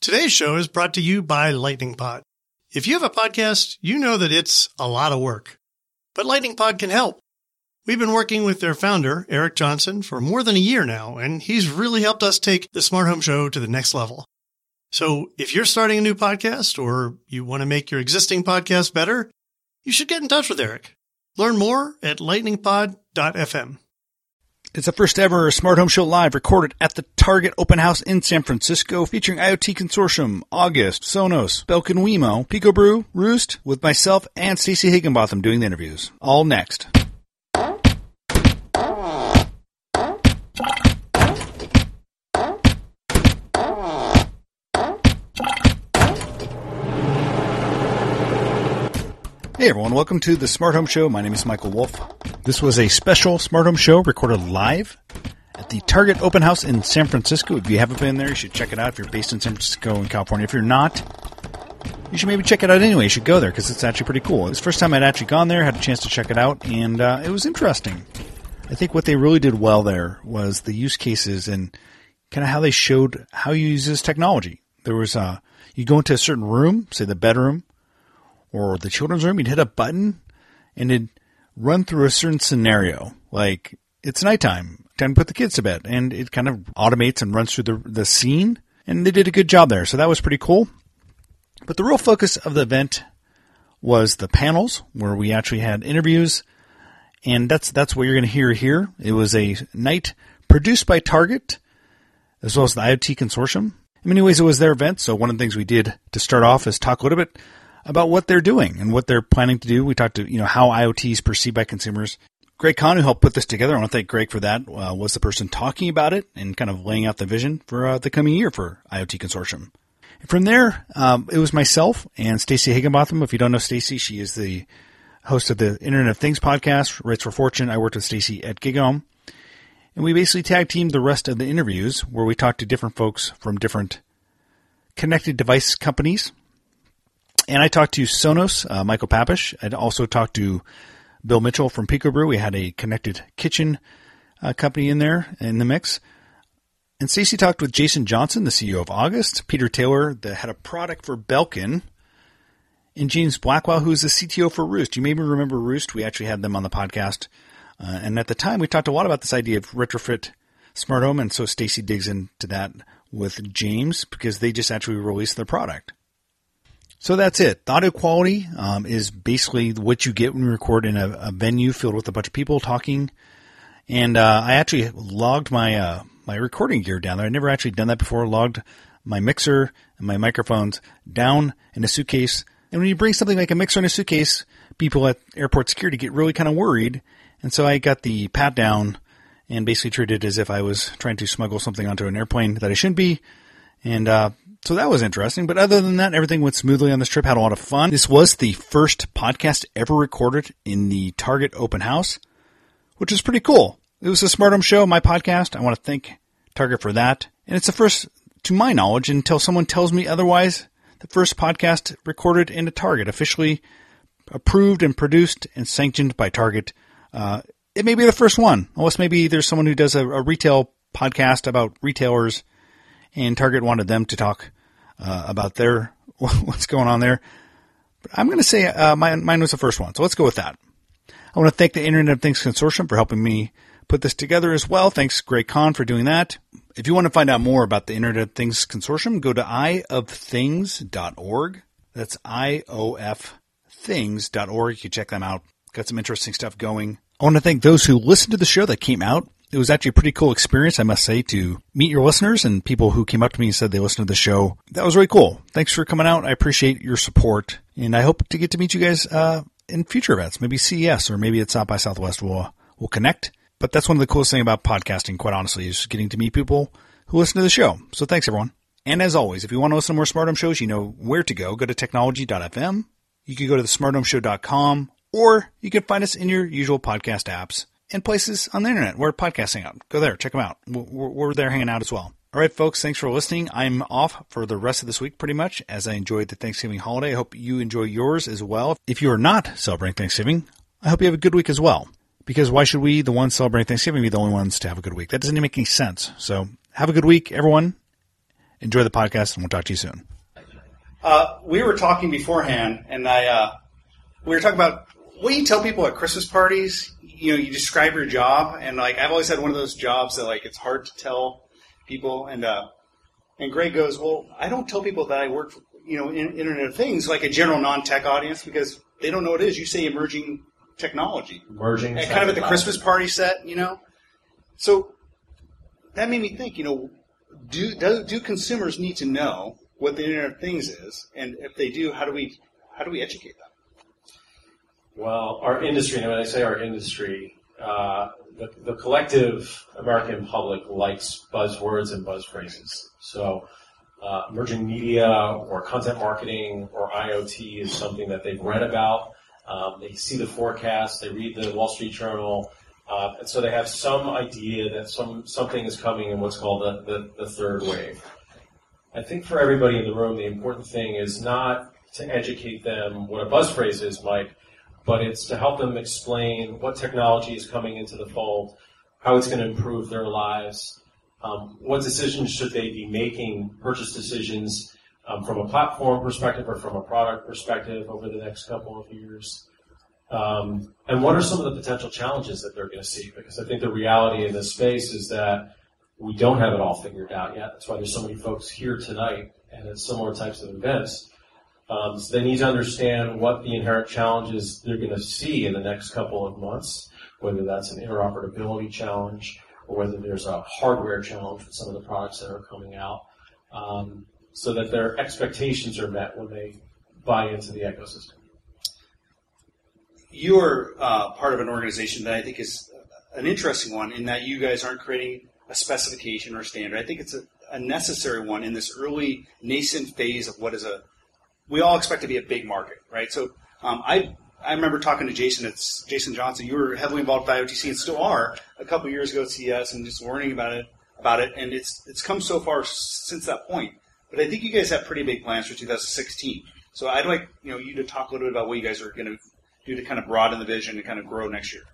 Today's show is brought to you by Lightning Pod. If you have a podcast, you know that it's a lot of work, but Lightning Pod can help. We've been working with their founder, Eric Johnson, for more than a year now, and he's really helped us take the Smart Home Show to the next level. So if you're starting a new podcast or you want to make your existing podcast better, you should get in touch with Eric. Learn more at lightningpod.fm. It's the first ever Smart Home Show live recorded at the Target Open House in San Francisco featuring IoT Consortium, August, Sonos, Belkin Wemo, PicoBrew, Roost, with myself and Stacey Higginbotham doing the interviews. All next. Hey everyone, welcome to the Smart Home Show. My name is Michael Wolf. This was a special Smart Home Show recorded live at the Target Open House in San Francisco. If you haven't been there, you should check it out. If you're based in San Francisco in California, if you're not, you should maybe check it out anyway. You should go there because it's actually pretty cool. It's the first time I'd actually gone there, had a chance to check it out, and uh, it was interesting. I think what they really did well there was the use cases and kind of how they showed how you use this technology. There was uh, you go into a certain room, say the bedroom or the children's room, you'd hit a button and it'd run through a certain scenario. Like it's nighttime, time to put the kids to bed, and it kind of automates and runs through the the scene. And they did a good job there, so that was pretty cool. But the real focus of the event was the panels, where we actually had interviews, and that's that's what you're going to hear here. It was a night produced by Target, as well as the IoT Consortium. In many ways, it was their event. So one of the things we did to start off is talk a little bit about what they're doing and what they're planning to do. We talked to, you know, how IoT is perceived by consumers. Greg Kahn, who helped put this together, I want to thank Greg for that, uh, was the person talking about it and kind of laying out the vision for uh, the coming year for IoT Consortium. From there, um, it was myself and Stacey Higginbotham. If you don't know Stacey, she is the host of the Internet of Things podcast, Writes for Fortune. I worked with Stacey at GigaOM. And we basically tag teamed the rest of the interviews where we talked to different folks from different connected device companies and I talked to Sonos, uh, Michael Papish. I also talked to Bill Mitchell from PicoBrew. We had a connected kitchen uh, company in there in the mix. And Stacey talked with Jason Johnson, the CEO of August, Peter Taylor, the head of product for Belkin, and James Blackwell, who's the CTO for Roost. You maybe remember Roost. We actually had them on the podcast. Uh, and at the time, we talked a lot about this idea of retrofit smart home. And so Stacey digs into that with James because they just actually released their product. So that's it. Audio quality um, is basically what you get when you record in a, a, venue filled with a bunch of people talking. And uh, I actually logged my uh, my recording gear down there. I'd never actually done that before. Logged my mixer and my microphones down in a suitcase. And when you bring something like a mixer in a suitcase, people at airport security get really kind of worried. And so I got the pat down and basically treated it as if I was trying to smuggle something onto an airplane that I shouldn't be. And uh, so that was interesting. But other than that, everything went smoothly on this trip. Had a lot of fun. This was the first podcast ever recorded in the Target open house, which is pretty cool. It was a Smart Home Show, my podcast. I want to thank Target for that. And it's the first, to my knowledge, until someone tells me otherwise, the first podcast recorded in a Target, officially approved and produced and sanctioned by Target. Uh, it may be the first one, unless maybe there's someone who does a, a retail podcast about retailers and Target wanted them to talk uh, about their what's going on there. But I'm going to say uh, mine, mine was the first one, so let's go with that. I want to thank the Internet of Things Consortium for helping me put this together as well. Thanks, Greg Kahn, for doing that. If you want to find out more about the Internet of Things Consortium, go to iofthings.org. That's iofthings.org. You can check them out. Got some interesting stuff going. I want to thank those who listened to the show that came out it was actually a pretty cool experience, I must say, to meet your listeners and people who came up to me and said they listened to the show. That was really cool. Thanks for coming out. I appreciate your support, and I hope to get to meet you guys uh, in future events, maybe CES or maybe at South by Southwest. We'll we'll connect. But that's one of the coolest things about podcasting, quite honestly, is getting to meet people who listen to the show. So thanks, everyone. And as always, if you want to listen to more Smart Home shows, you know where to go. Go to technology.fm. You can go to the smarthomeshow.com, or you can find us in your usual podcast apps and places on the internet where podcasts hang out. Go there, check them out. We're, we're there hanging out as well. All right, folks, thanks for listening. I'm off for the rest of this week pretty much as I enjoyed the Thanksgiving holiday. I hope you enjoy yours as well. If you are not celebrating Thanksgiving, I hope you have a good week as well. Because why should we, the ones celebrating Thanksgiving, be the only ones to have a good week? That doesn't even make any sense. So have a good week, everyone. Enjoy the podcast, and we'll talk to you soon. Uh, we were talking beforehand, and I uh, we were talking about what you tell people at Christmas parties. You know, you describe your job, and like I've always had one of those jobs that like it's hard to tell people. And uh, and Greg goes, "Well, I don't tell people that I work, for, you know, in Internet of Things, like a general non-tech audience, because they don't know what it is. You say emerging technology, Emerging. and kind of at the Christmas party set, you know. So that made me think, you know, do do, do consumers need to know what the Internet of Things is, and if they do, how do we how do we educate them? Well, our industry, and when I say our industry, uh, the, the collective American public likes buzzwords and buzz phrases. So, uh, emerging media or content marketing or IoT is something that they've read about. Um, they see the forecast, they read the Wall Street Journal, uh, and so they have some idea that some something is coming in what's called the, the, the third wave. I think for everybody in the room, the important thing is not to educate them what a buzz phrase is, Mike, but it's to help them explain what technology is coming into the fold, how it's going to improve their lives, um, what decisions should they be making, purchase decisions um, from a platform perspective or from a product perspective over the next couple of years. Um, and what are some of the potential challenges that they're going to see? Because I think the reality in this space is that we don't have it all figured out yet. That's why there's so many folks here tonight and at similar types of events. Um, so they need to understand what the inherent challenges they're going to see in the next couple of months, whether that's an interoperability challenge or whether there's a hardware challenge with some of the products that are coming out, um, so that their expectations are met when they buy into the ecosystem. You're uh, part of an organization that I think is an interesting one in that you guys aren't creating a specification or standard. I think it's a, a necessary one in this early nascent phase of what is a we all expect to be a big market, right? So um, I I remember talking to Jason. It's Jason Johnson. You were heavily involved with IoTC and still are. A couple years ago at CES and just learning about it about it, and it's it's come so far since that point. But I think you guys have pretty big plans for 2016. So I'd like you know you to talk a little bit about what you guys are going to do to kind of broaden the vision and kind of grow next year.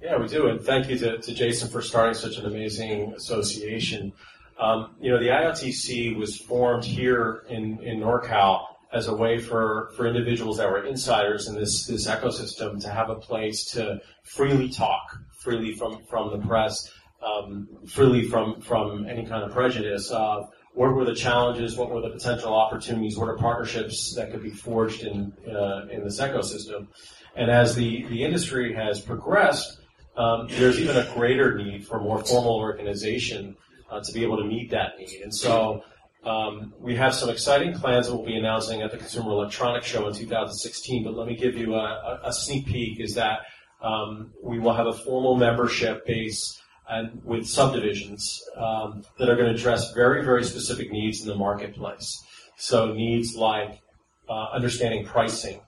Yeah, we do, and thank you to, to Jason for starting such an amazing association. Um, you know, the IoTC was formed here in, in NorCal as a way for, for individuals that were insiders in this, this ecosystem to have a place to freely talk, freely from, from the press, um, freely from, from any kind of prejudice of what were the challenges, what were the potential opportunities, what are partnerships that could be forged in, uh, in this ecosystem. And as the, the industry has progressed, um, there's even a greater need for more formal organization uh, to be able to meet that need. And so um, we have some exciting plans that we'll be announcing at the Consumer Electronics Show in 2016. But let me give you a, a sneak peek: is that um, we will have a formal membership base and with subdivisions um, that are going to address very, very specific needs in the marketplace. So needs like uh, understanding pricing,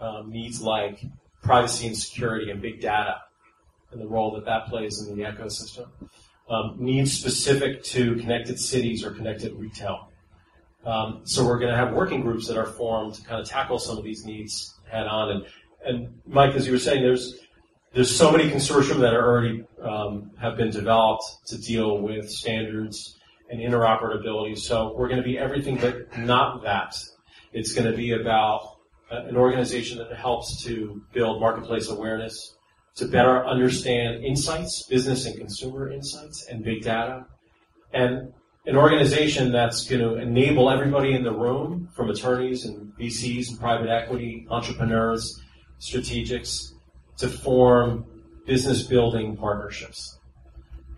um, needs like privacy and security and big data, and the role that that plays in the ecosystem. Um, needs specific to connected cities or connected retail. Um, so we're going to have working groups that are formed to kind of tackle some of these needs head on. And, and Mike, as you were saying, there's there's so many consortium that are already um, have been developed to deal with standards and interoperability. So we're going to be everything but not that. It's going to be about an organization that helps to build marketplace awareness, to better understand insights, business and consumer insights, and big data, and an organization that's going to enable everybody in the room, from attorneys and VCs and private equity, entrepreneurs, strategics, to form business building partnerships.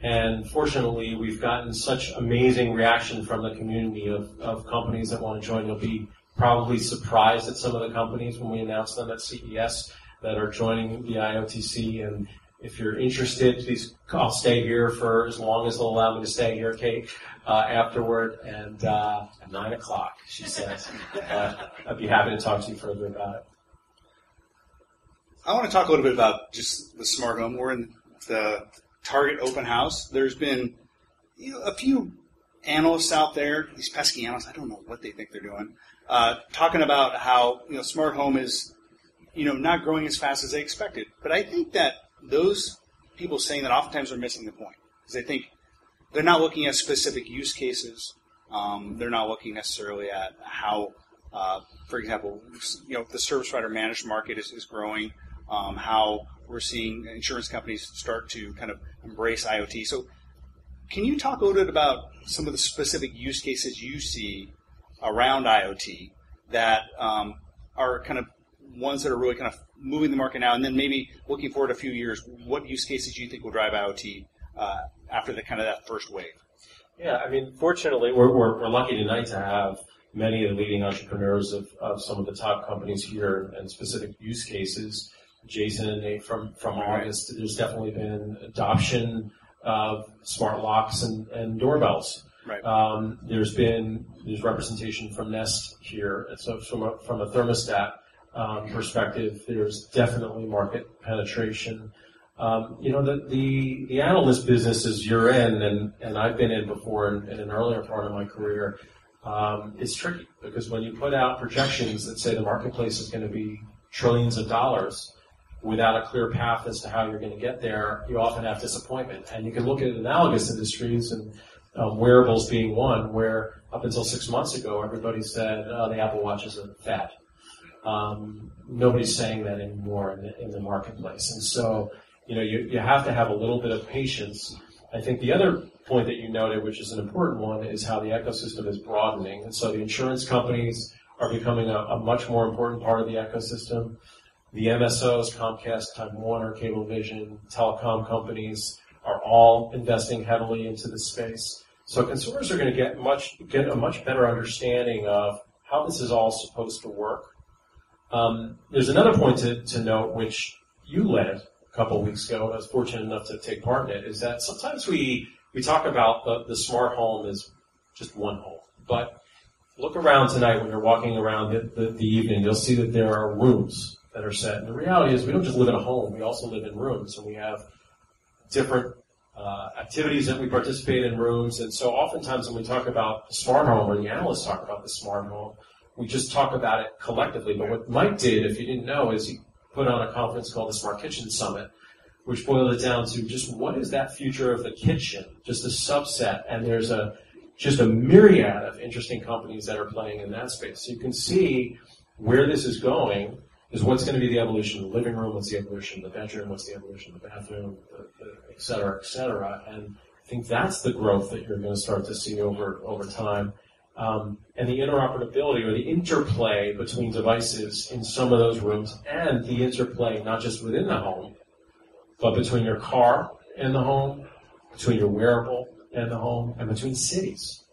And fortunately, we've gotten such amazing reaction from the community of, of companies that want to join. You'll be probably surprised at some of the companies when we announce them at CES that are joining the IoTC. And if you're interested, please, I'll stay here for as long as they'll allow me to stay here, Kate, uh, afterward. And uh, at 9 o'clock, she says. Uh, I'd be happy to talk to you further about it. I want to talk a little bit about just the smart home. We're in the Target open house. There's been you know, a few analysts out there, these pesky analysts, I don't know what they think they're doing, uh, talking about how you know smart home is you know not growing as fast as they expected. But I think that those people saying that oftentimes are missing the point because I think they're not looking at specific use cases Um, they're not looking necessarily at how, uh, for example, you know, the service provider managed market is, is growing. Um, how we're seeing insurance companies start to kind of embrace IoT. So, can you talk a little bit about some of the specific use cases you see around IoT that um, are kind of ones that are really kind of moving the market now, and then maybe looking forward a few years, what use cases do you think will drive IoT uh, after the kind of that first wave? Yeah, I mean, fortunately, we're, we're, we're lucky tonight to have many of the leading entrepreneurs of, of some of the top companies here and specific use cases. Jason and Nate from, from Right. August, there's definitely been adoption of smart locks and, and doorbells. Right. Um, there's been there's representation from Nest here. So from a, from a thermostat um, perspective, there's definitely market penetration. Um, you know, the, the, the analyst business is you're in, and, and I've been in before in, in an earlier part of my career. Um, it's tricky because when you put out projections that say the marketplace is going to be trillions of dollars without a clear path as to how you're going to get there, you often have disappointment. And you can look at analogous industries and um, wearables being one, where up until six months ago, everybody said oh, the Apple Watch is a fad. Um, nobody's saying that anymore in the, in the marketplace, and so you know you, you have to have a little bit of patience. I think the other point that you noted, which is an important one, is how the ecosystem is broadening, and so the insurance companies are becoming a, a much more important part of the ecosystem. The MSOs, Comcast, Time Warner, Cablevision, telecom companies are all investing heavily into the space. So consumers are going to get much get a much better understanding of how this is all supposed to work. Um, there's another point to, to note, which you led a couple weeks ago, and I was fortunate enough to take part in it, is that sometimes we, we talk about the, the smart home as just one home. But look around tonight when you're walking around the, the, the evening, you'll see that there are rooms that are set. And the reality is we don't just live in a home, we also live in rooms, and we have different uh, activities that we participate in rooms. And so oftentimes when we talk about the smart home, or the analysts talk about the smart home, we just talk about it collectively. But what Mike did, if you didn't know, is he put on a conference called the Smart Kitchen Summit, which boiled it down to just what is that future of the kitchen, just a subset. And there's a just a myriad of interesting companies that are playing in that space. So you can see where this is going is what's going to be the evolution of the living room, what's the evolution of the bedroom, what's the evolution of the bathroom, the, the, et cetera, et cetera. And I think that's the growth that you're going to start to see over over time. Um, and the interoperability or the interplay between devices in some of those rooms and the interplay not just within the home, but between your car and the home, between your wearable and the home, and between cities.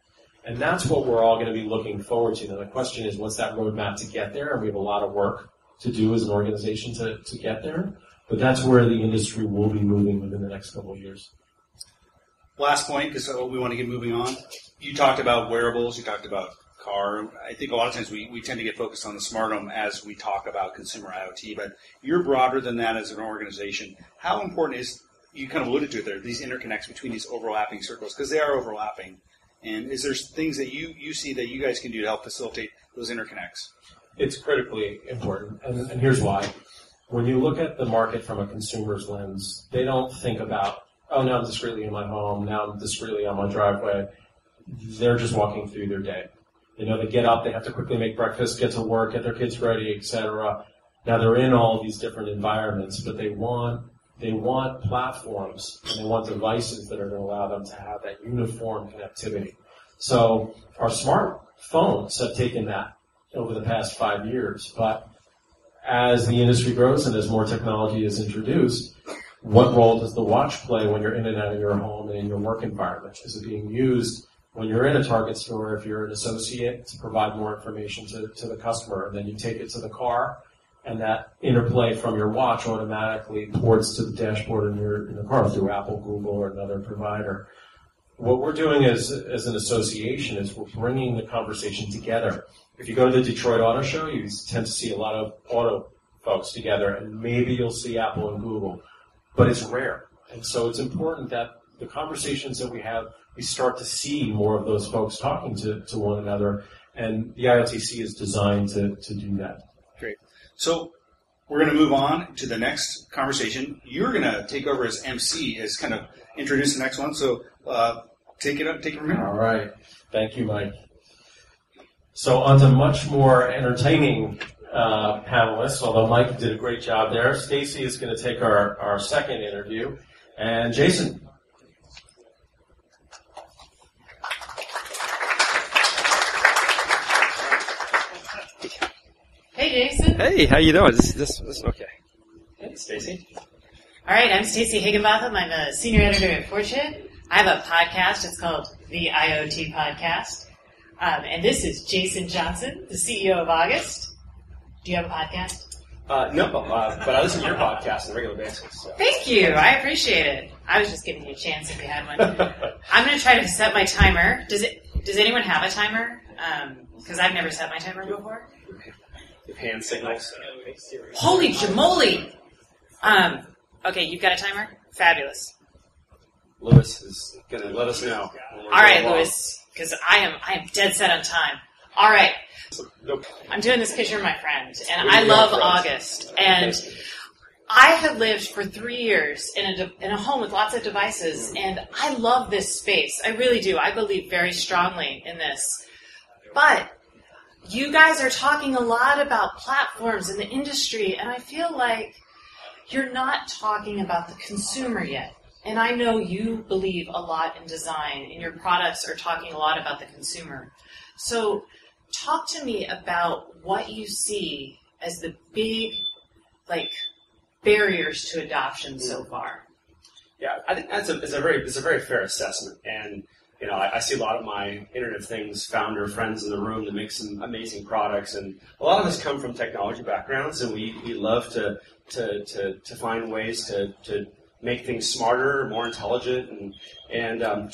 And that's what we're all going to be looking forward to. Now the question is, what's that roadmap to get there? And we have a lot of work to do as an organization to, to get there. But that's where the industry will be moving within the next couple of years. Last point, because oh, we want to get moving on. You talked about wearables. You talked about car. I think a lot of times we, we tend to get focused on the smart home as we talk about consumer IoT, but you're broader than that as an organization. How important is, you kind of alluded to it there, these interconnects between these overlapping circles, because they are overlapping. And is there things that you, you see that you guys can do to help facilitate those interconnects? It's critically important, and, and here's why. When you look at the market from a consumer's lens, they don't think about, oh, now I'm discreetly in my home, now I'm discreetly on my driveway. They're just walking through their day. You know, they get up, they have to quickly make breakfast, get to work, get their kids ready, etc. Now they're in all these different environments, but they want they want platforms and they want devices that are going to allow them to have that uniform connectivity. So our smartphones have taken that over the past five years, but as the industry grows and as more technology is introduced, what role does the watch play when you're in and out of your home and in your work environment? Is it being used when you're in a Target store, if you're an associate, to provide more information to, to the customer, and then you take it to the car, and that interplay from your watch automatically ports to the dashboard in your in the car through Apple, Google, or another provider. What we're doing as as an association is we're bringing the conversation together. If you go to the Detroit Auto Show, you tend to see a lot of auto folks together, and maybe you'll see Apple and Google, but it's rare. And so it's important that the conversations that we have, we start to see more of those folks talking to, to one another, and the IOTC is designed to, to do that. Great. So we're going to move on to the next conversation. You're going to take over as MC, as kind of introduce the next one. So uh, take it up, take it from here. All right. Thank you, Mike. So on to much more entertaining uh, panelists, although Mike did a great job there. Stacey is going to take our, our second interview. And Jason. Hey, Jason. Hey, how you doing? This, this, this okay. Hey, Stacey. All right, I'm Stacey Higginbotham. I'm a senior editor at Fortune. I have a podcast. It's called the IoT Podcast. Um, and this is Jason Johnson, the CEO of August. Do you have a podcast? Uh, no, uh, but I listen to your podcast on a regular basis. So. Thank you. I appreciate it. I was just giving you a chance if you had one. I'm going to try to set my timer. Does it? Does anyone have a timer? Because I've never set my timer before. Hand signals. Holy jamoli! Um, okay, you've got a timer. Fabulous. Lewis is going to let us know. All right. Louis, because I am I am dead set on time. All right, Nope. I'm doing this because you're my friend, and I love? August. And I have lived for three years in a de- in a home with lots of devices, and I love this space. I really do. I believe very strongly in this. But you guys are talking a lot about platforms in the industry, and I feel like you're not talking about the consumer yet. And I know you believe a lot in design, and your products are talking a lot about the consumer. So, talk to me about what you see as the big, like, barriers to adoption so far. Yeah, I think that's a, it's a very it's a very fair assessment, and you know I, I see a lot of my Internet of Things founder friends in the room that make some amazing products, and a lot of us come from technology backgrounds, and we, we love to to, to, to find ways to, to make things smarter, more intelligent, and and um,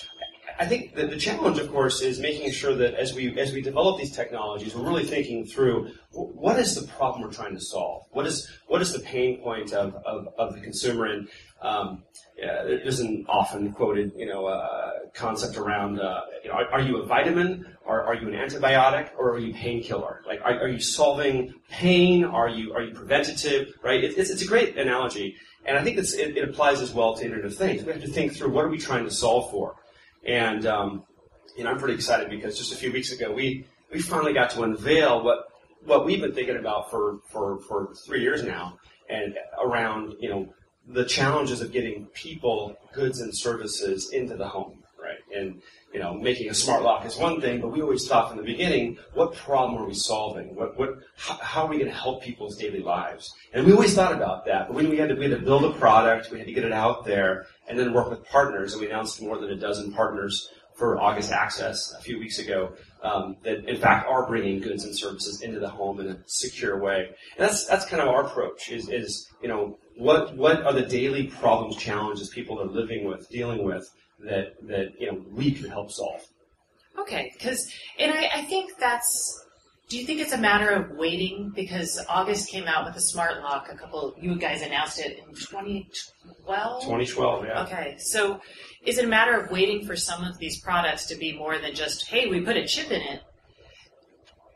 I think that the challenge, of course, is making sure that as we as we develop these technologies, we're really thinking through what is the problem we're trying to solve. What is what is the pain point of, of, of the consumer? And um, yeah, there's an often quoted, you know, uh, concept around, uh, you know, are, are you a vitamin, or are you an antibiotic, or are you painkiller? Like, are, are you solving pain? Are you are you preventative? Right? It, it's it's a great analogy, and I think it, it applies as well to Internet of Things. We have to think through what are we trying to solve for. And um, you know, I'm pretty excited because just a few weeks ago we we finally got to unveil what what we've been thinking about for for for three years now, and around you know the challenges of getting people, goods, and services into the home? And you know, making a smart lock is one thing, but we always thought from the beginning, what problem are we solving? What what how, how are we going to help people's daily lives? And we always thought about that, but when we had to we had to build a product, we had to get it out there, and then work with partners, and we announced more than a dozen partners for August Access a few weeks ago um, that in fact are bringing goods and services into the home in a secure way. And that's that's kind of our approach is, is you know what what are the daily problems, challenges people are living with, dealing with that that you know we could help solve. Okay, because, and I, I think that's, do you think it's a matter of waiting? Because August came out with a smart lock a couple, you guys announced it in 2012? 2012, yeah. Okay, so is it a matter of waiting for some of these products to be more than just, hey, we put a chip in it,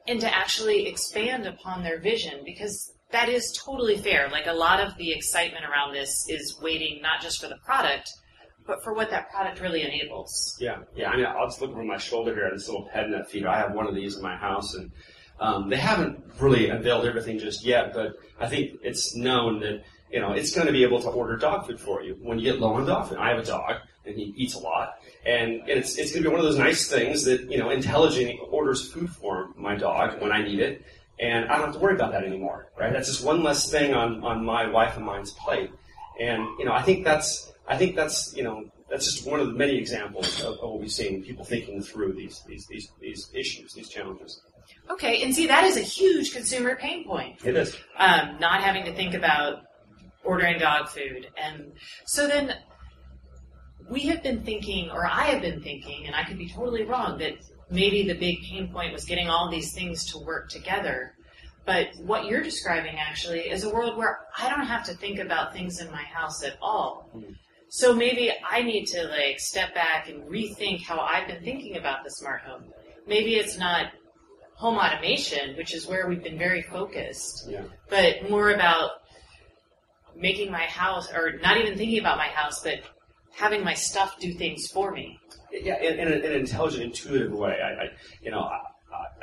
and to actually expand upon their vision? Because that is totally fair. Like a lot of the excitement around this is waiting not just for the product, but for what that product really enables. Yeah, yeah. I mean, I'll just look over my shoulder here at this little Petnet feeder. I have one of these in my house, and um, they haven't really unveiled everything just yet. But I think it's known that you know it's going to be able to order dog food for you when you get low on dog food. I have a dog, and he eats a lot, and it's it's going to be one of those nice things that you know intelligent orders food for my dog when I need it, and I don't have to worry about that anymore. Right? That's just one less thing on on my wife and mine's plate, and you know I think that's I think that's you know that's just one of the many examples of, of what we've seen people thinking through these these these these issues, these challenges. Okay, and see, that is a huge consumer pain point. It is. Um, not having to think about ordering dog food. And so then we have been thinking, or I have been thinking, and I could be totally wrong, that maybe the big pain point was getting all these things to work together. But what you're describing actually is a world where I don't have to think about things in my house at all. So maybe I need to like step back and rethink how I've been thinking about the smart home. Maybe it's not home automation, which is where we've been very focused, Yeah. but more about making my house, or not even thinking about my house, but having my stuff do things for me. yeah, in, in, an intelligent, intuitive way. I, I you know, I,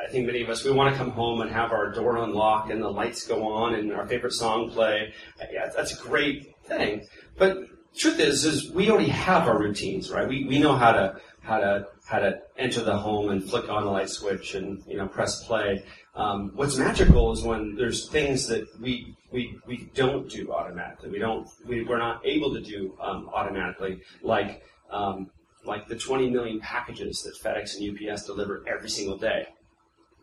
I think many of us we want to come home and have our door unlock and the lights go on and our favorite song play. Yeah, that's a great thing. But truth is, is we already have our routines, right? We we know how to how to how to enter the home and flick on the light switch and you know press play. Um, what's magical is when there's things that we we we don't do automatically. We don't we, we're not able to do um, automatically, like um, like the 20 million packages that FedEx and UPS deliver every single day.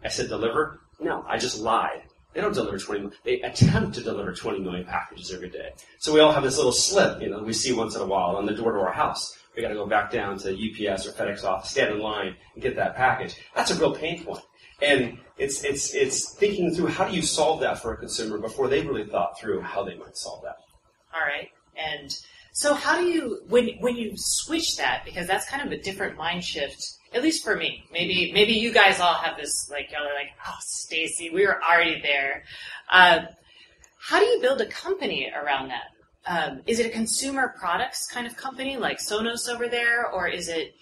I said deliver? No, I just lied. They don't deliver 20 million. They attempt to deliver 20 million packages every day. So we all have this little slip, you know, we see once in a while on the door to our house. We got to go back down to UPS or FedEx office, stand in line, and get that package. That's a real pain point. And it's it's it's thinking through how do you solve that for a consumer before they really thought through how they might solve that. All right, and so how do you when when you switch that because that's kind of a different mind shift at least for me. Maybe maybe you guys all have this like y'all are like, oh Stacey, we were already there. Uh, how do you build a company around that? Um, is it a consumer products kind of company like Sonos over there, or is it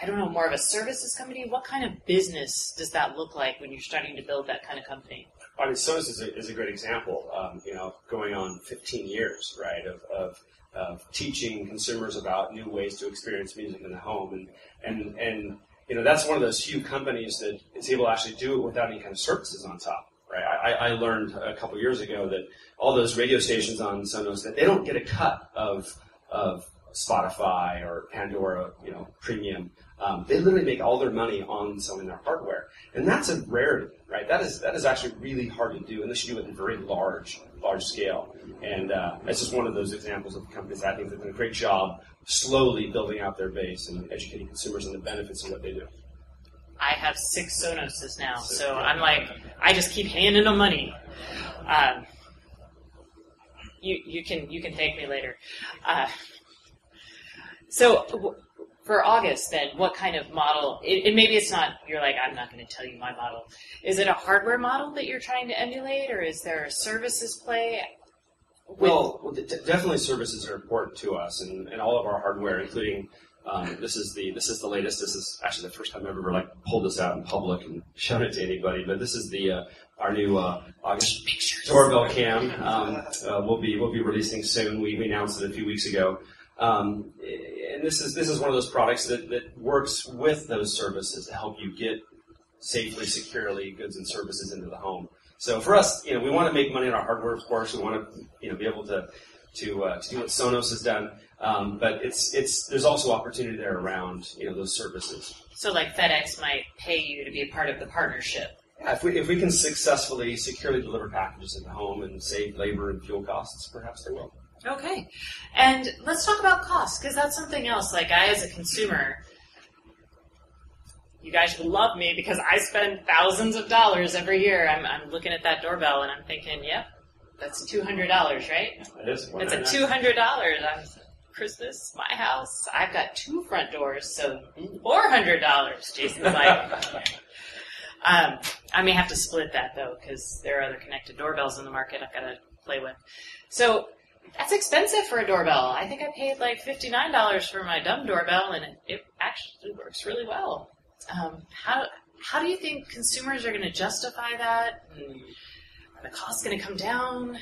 I don't know more of a services company? What kind of business does that look like when you're starting to build that kind of company? I mean, Sonos is a, is a great example. Um, you know, going on 15 years, right, of, of of teaching consumers about new ways to experience music in the home. And, and, and you know, that's one of those few companies that is able to actually do it without any kind of services on top. Right? I, I learned a couple years ago that all those radio stations on Sonos that they don't get a cut of of Spotify or Pandora, you know, premium. Um, they literally make all their money on selling their hardware, and that's a rarity, right? That is that is actually really hard to do, unless you do it in very large large scale. And uh, that's just one of those examples of companies I think that have done a great job slowly building out their base and educating consumers on the benefits of what they do. I have six Sonoses now, so I'm like, I just keep handing them money. Um, you you can you can thank me later. Uh, so for August, then, what kind of model? And maybe it's not. You're like, I'm not going to tell you my model. Is it a hardware model that you're trying to emulate, or is there a services play? Well, well definitely services are important to us, and, and all of our hardware, including um, this is the this is the latest. This is actually the first time I've ever like pulled this out in public and shown it to anybody. But this is the uh, our new uh, August doorbell cam. Um, uh, we'll be we'll be releasing soon. We, we announced it a few weeks ago. Um, and this is this is one of those products that, that works with those services to help you get safely, securely goods and services into the home. So for us, you know, we want to make money on our hardware, of course. We want to, you know, be able to to, uh, to do what Sonos has done. Um, but it's it's there's also opportunity there around you know those services. So like FedEx might pay you to be a part of the partnership. Yeah, if we if we can successfully securely deliver packages in the home and save labor and fuel costs, perhaps they will. Okay. And let's talk about cost, because that's something else. Like, I, as a consumer, you guys love me because I spend thousands of dollars every year. I'm, I'm looking at that doorbell and I'm thinking, yep, that's $200, right? It is. It's a $200. I'm Christmas, my house. I've got two front doors, so $400. Jason's like, um, I may have to split that though, because there are other connected doorbells in the market I've got to play with. So that's expensive for a doorbell. I think I paid like fifty nine dollars for my dumb doorbell, and it, it actually works really well. Um, how how do you think consumers are going to justify that? And are the costs going to come down?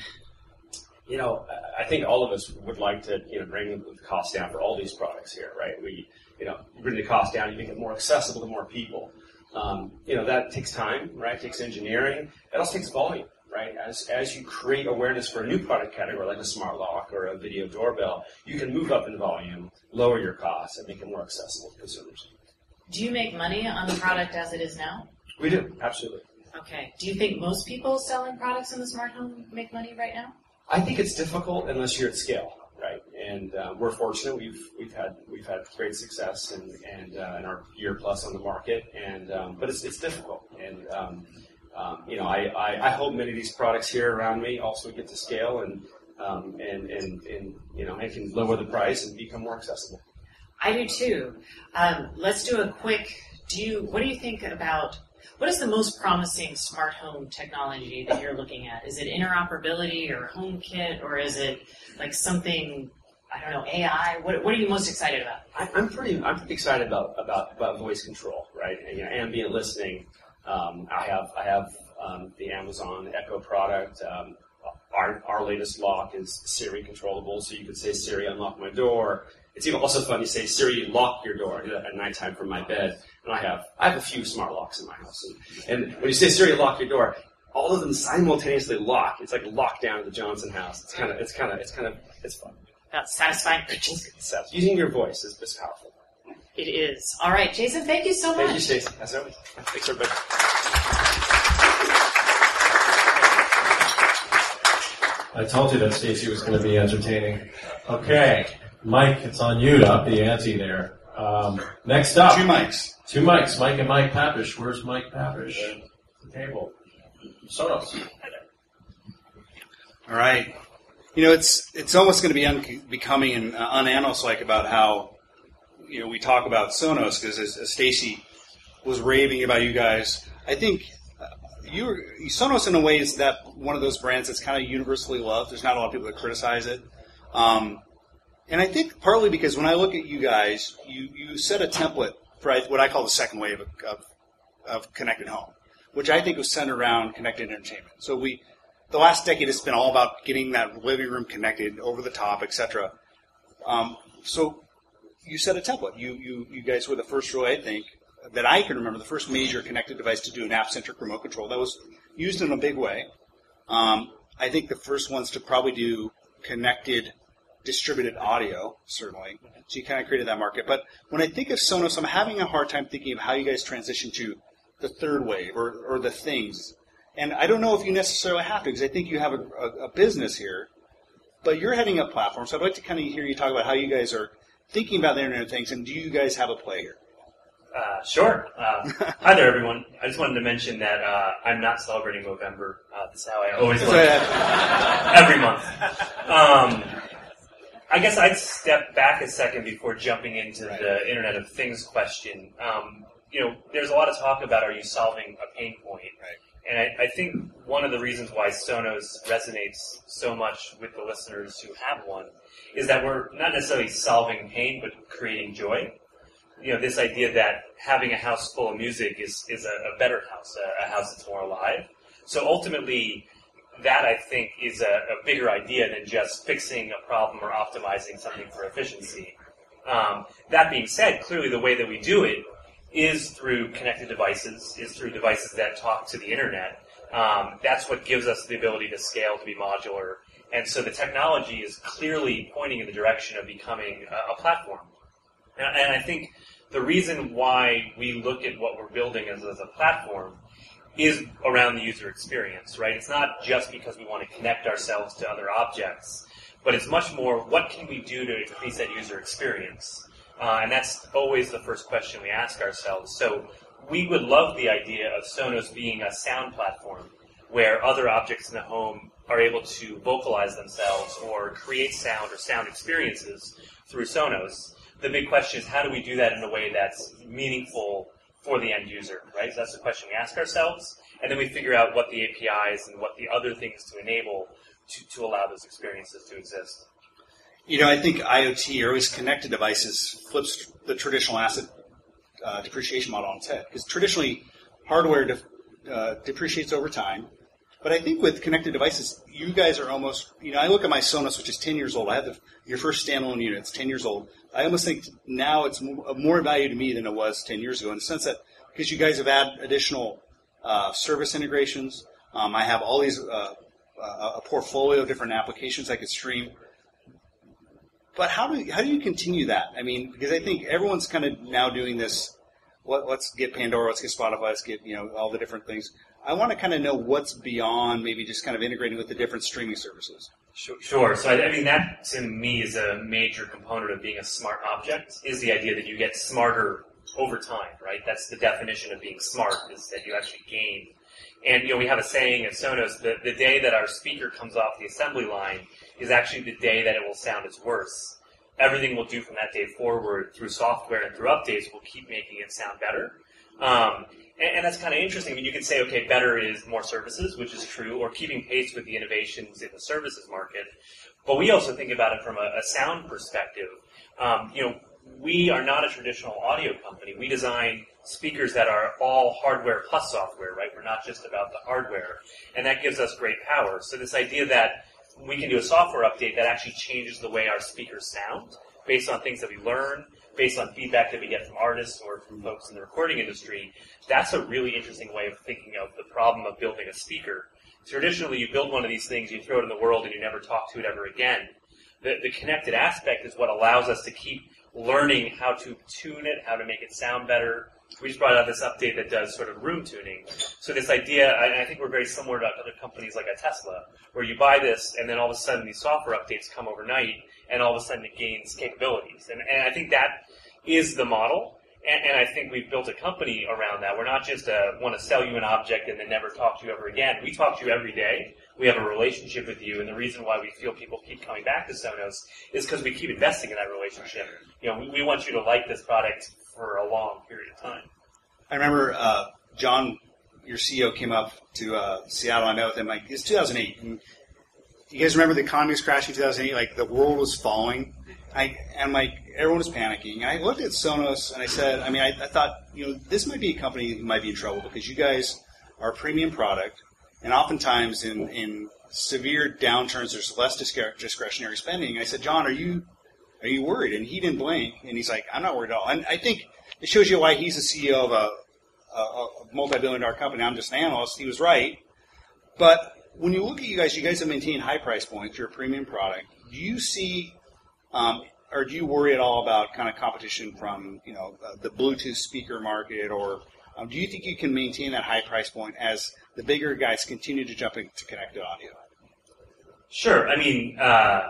You know, I think all of us would like to you know bring the cost down for all these products here, right? We you know bring the cost down, you make it more accessible to more people. Um, you know that takes time, right? It takes engineering. It also takes volume right? As, as you create awareness for a new product category like a smart lock or a video doorbell, you can move up in volume, lower your costs, and make it more accessible to consumers. Do you make money on the product as it is now? We do, absolutely. Okay. Do you think most people selling products in the smart home make money right now? I think it's difficult unless you're at scale, right? And uh, we're fortunate; we've we've had we've had great success and and uh, in our year plus on the market, and um, but it's it's difficult, and um, um, you know, I, I, I, hope many of these products here around me also get to scale and, um, and, and, and, you know, I can lower the price and become more accessible. I do too. Um, let's do a quick, do you, what do you think about, what is the most promising smart home technology that you're looking at? Is it interoperability or HomeKit or is it like something I don't know, AI? What, what are you most excited about? I, I'm pretty I'm pretty excited about about, about voice control, right? And, you know, ambient listening. Um, I have I have um, the Amazon Echo product. Um, our our latest lock is Siri controllable, so you could say Siri unlock my door. It's even also fun to say Siri lock your door at nighttime from my bed. And I have I have a few smart locks in my house, and, and when you say Siri lock your door, all of them simultaneously lock. It's like lockdown in the Johnson house. It's kind of it's kind of it's kind of it's fun. That's satisfying. Using your voice is, is powerful. It is. All right, Jason, thank you so much. Thank you, Stacey. As always. Thanks, everybody. I told you that Stacey was going to be entertaining. Okay, Mike, it's on you to up the ante there. Um, next up, Two mics. two mics, Mike and Mike Papish. Where's Mike Papish? The table. Sonos. All right. You know, it's it's almost going to be unbecoming and uh, unanos-like about how you know we talk about Sonos because as, as Stacey was raving about you guys, I think uh, you Sonos in a way is that one of those brands that's kind of universally loved. There's not a lot of people that criticize it, um, and I think partly because when I look at you guys, you you set a template for what I call the second wave of, of, of connected home, which I think was centered around connected entertainment. So we the last decade has been all about getting that living room connected, over the top, etc. Um, so you set a template. You, you you guys were the first really, I think, that I can remember, the first major connected device to do an app-centric remote control that was used in a big way. Um, I think the first ones to probably do connected distributed audio, certainly. So you kind of created that market. But when I think of Sonos, I'm having a hard time thinking of how you guys transition to the third wave or, or the things and I don't know if you necessarily have to, because I think you have a, a, a, business here, but you're heading up platforms. So I'd like to kind of hear you talk about how you guys are thinking about the Internet of Things, and do you guys have a play here? Uh, sure. Uh, hi there, everyone. I just wanted to mention that uh, I'm not celebrating November. Uh, this is how I always look every month. Um, I guess I'd step back a second before jumping into right. the Internet of Things question. Um, you know, there's a lot of talk about are you solving a pain point? Right. And I, I, think one of the reasons why Sonos resonates so much with the listeners who have one is that we're not necessarily solving pain, but creating joy. You know, this idea that having a house full of music is, is a, a better house, a, a, house that's more alive. So ultimately, that I think is a, a, bigger idea than just fixing a problem or optimizing something for efficiency. Um, that being said, clearly the way that we do it is through connected devices, is through devices that talk to the internet. Um, that's what gives us the ability to scale, to be modular. And so the technology is clearly pointing in the direction of becoming a, a platform. And, and, I think the reason why we look at what we're building as, as a platform is around the user experience, right? It's not just because we want to connect ourselves to other objects, but it's much more what can we do to increase that user experience? Uh, and that's always the first question we ask ourselves. So we would love the idea of Sonos being a sound platform where other objects in the home are able to vocalize themselves or create sound or sound experiences through Sonos. The big question is how do we do that in a way that's meaningful for the end user, right? So that's the question we ask ourselves. And then we figure out what the APIs and what the other things to enable to, to allow those experiences to exist. You know, I think IoT or always connected devices flips the traditional asset uh, depreciation model on its head. Because traditionally, hardware de- uh, depreciates over time. But I think with connected devices, you guys are almost, you know, I look at my Sonos, which is 10 years old. I have the, your first standalone unit. It's 10 years old. I almost think now it's more value to me than it was 10 years ago in the sense that because you guys have added additional uh, service integrations. Um, I have all these, uh, uh, a portfolio of different applications I could stream but how do how do you continue that? I mean, because I think everyone's kind of now doing this. What, let's get Pandora, let's get Spotify, let's get you know all the different things. I want to kind of know what's beyond maybe just kind of integrating with the different streaming services. Sure. So I, I mean that to me is a major component of being a smart object. Is the idea that you get smarter over time, right? That's the definition of being smart is that you actually gain. And you know we have a saying at Sonos that the day that our speaker comes off the assembly line is actually the day that it will sound its worst. Everything we'll do from that day forward through software and through updates will keep making it sound better. Um, And, and that's kind of interesting. I mean, you could say, okay, better is more services, which is true, or keeping pace with the innovations in the services market. But we also think about it from a, a sound perspective. Um, you know, we are not a traditional audio company. We design speakers that are all hardware plus software, right? We're not just about the hardware. And that gives us great power. So this idea that we can do a software update that actually changes the way our speakers sound based on things that we learn, based on feedback that we get from artists or from folks in the recording industry, that's a really interesting way of thinking of the problem of building a speaker. Traditionally, you build one of these things, you throw it in the world, and you never talk to it ever again. The, the connected aspect is what allows us to keep learning how to tune it, how to make it sound better. We just brought out this update that does sort of room tuning. So this idea, I, I think we're very similar to other companies like a Tesla, where you buy this and then all of a sudden these software updates come overnight and all of a sudden it gains capabilities. And, and I think that is the model. And, and I think we've built a company around that. We're not just uh, want to sell you an object and then never talk to you ever again. We talk to you every day. We have a relationship with you, and the reason why we feel people keep coming back to Sonos is because we keep investing in that relationship. You know, we, we want you to like this product for a long period of time. I remember uh, John, your CEO, came up to uh, Seattle. I met with him like it's 2008. And you guys remember the economy was crashing in 2008? Like the world was falling. I and like everyone was panicking. I looked at Sonos and I said, I mean, I, I thought, you know, this might be a company that might be in trouble because you guys are a premium product, and oftentimes in in severe downturns, there's less discretionary spending. I said, John, are you are you worried? And he didn't blink, and he's like, I'm not worried at all. And I think it shows you why he's the CEO of a, a, a multi-billion dollar company. I'm just an analyst. He was right, but when you look at you guys, you guys have maintained high price points. You're a premium product. Do you see, um, or do you worry at all about kind of competition from you know uh, the Bluetooth speaker market, or um, do you think you can maintain that high price point as the bigger guys continue to jump into connected audio? Sure. I mean, uh,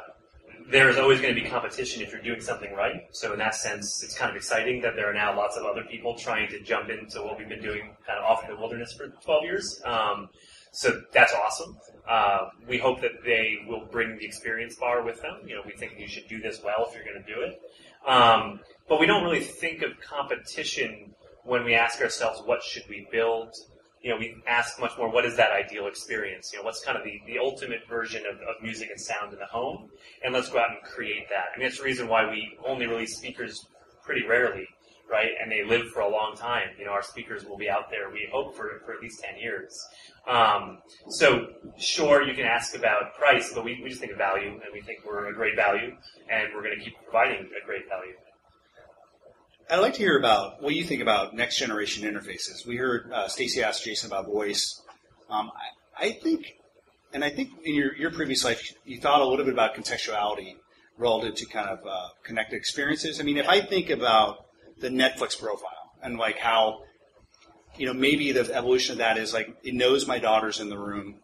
there's always going to be competition if you're doing something right. So in that sense, it's kind of exciting that there are now lots of other people trying to jump into what we've been doing kind of off in the wilderness for 12 years. Um, so that's awesome. Uh, we hope that they will bring the experience bar with them. You know, we think you should do this well if you're going to do it. Um, but we don't really think of competition when we ask ourselves, what should we build? You know, we ask much more, what is that ideal experience? You know, what's kind of the, the ultimate version of, of music and sound in the home? And let's go out and create that. I mean, that's the reason why we only release speakers pretty rarely right? And they live for a long time. You know, our speakers will be out there, we hope, for, for at least 10 years. Um, so, sure, you can ask about price, but we, we just think of value, and we think we're a great value, and we're going to keep providing a great value. I'd like to hear about what you think about next generation interfaces. We heard uh, Stacey ask Jason about voice. Um, I, I, think, and I think in your, your previous life, you thought a little bit about contextuality relative to kind of uh, connected experiences. I mean, if I think about the Netflix profile and like how you know maybe the evolution of that is like it knows my daughter's in the room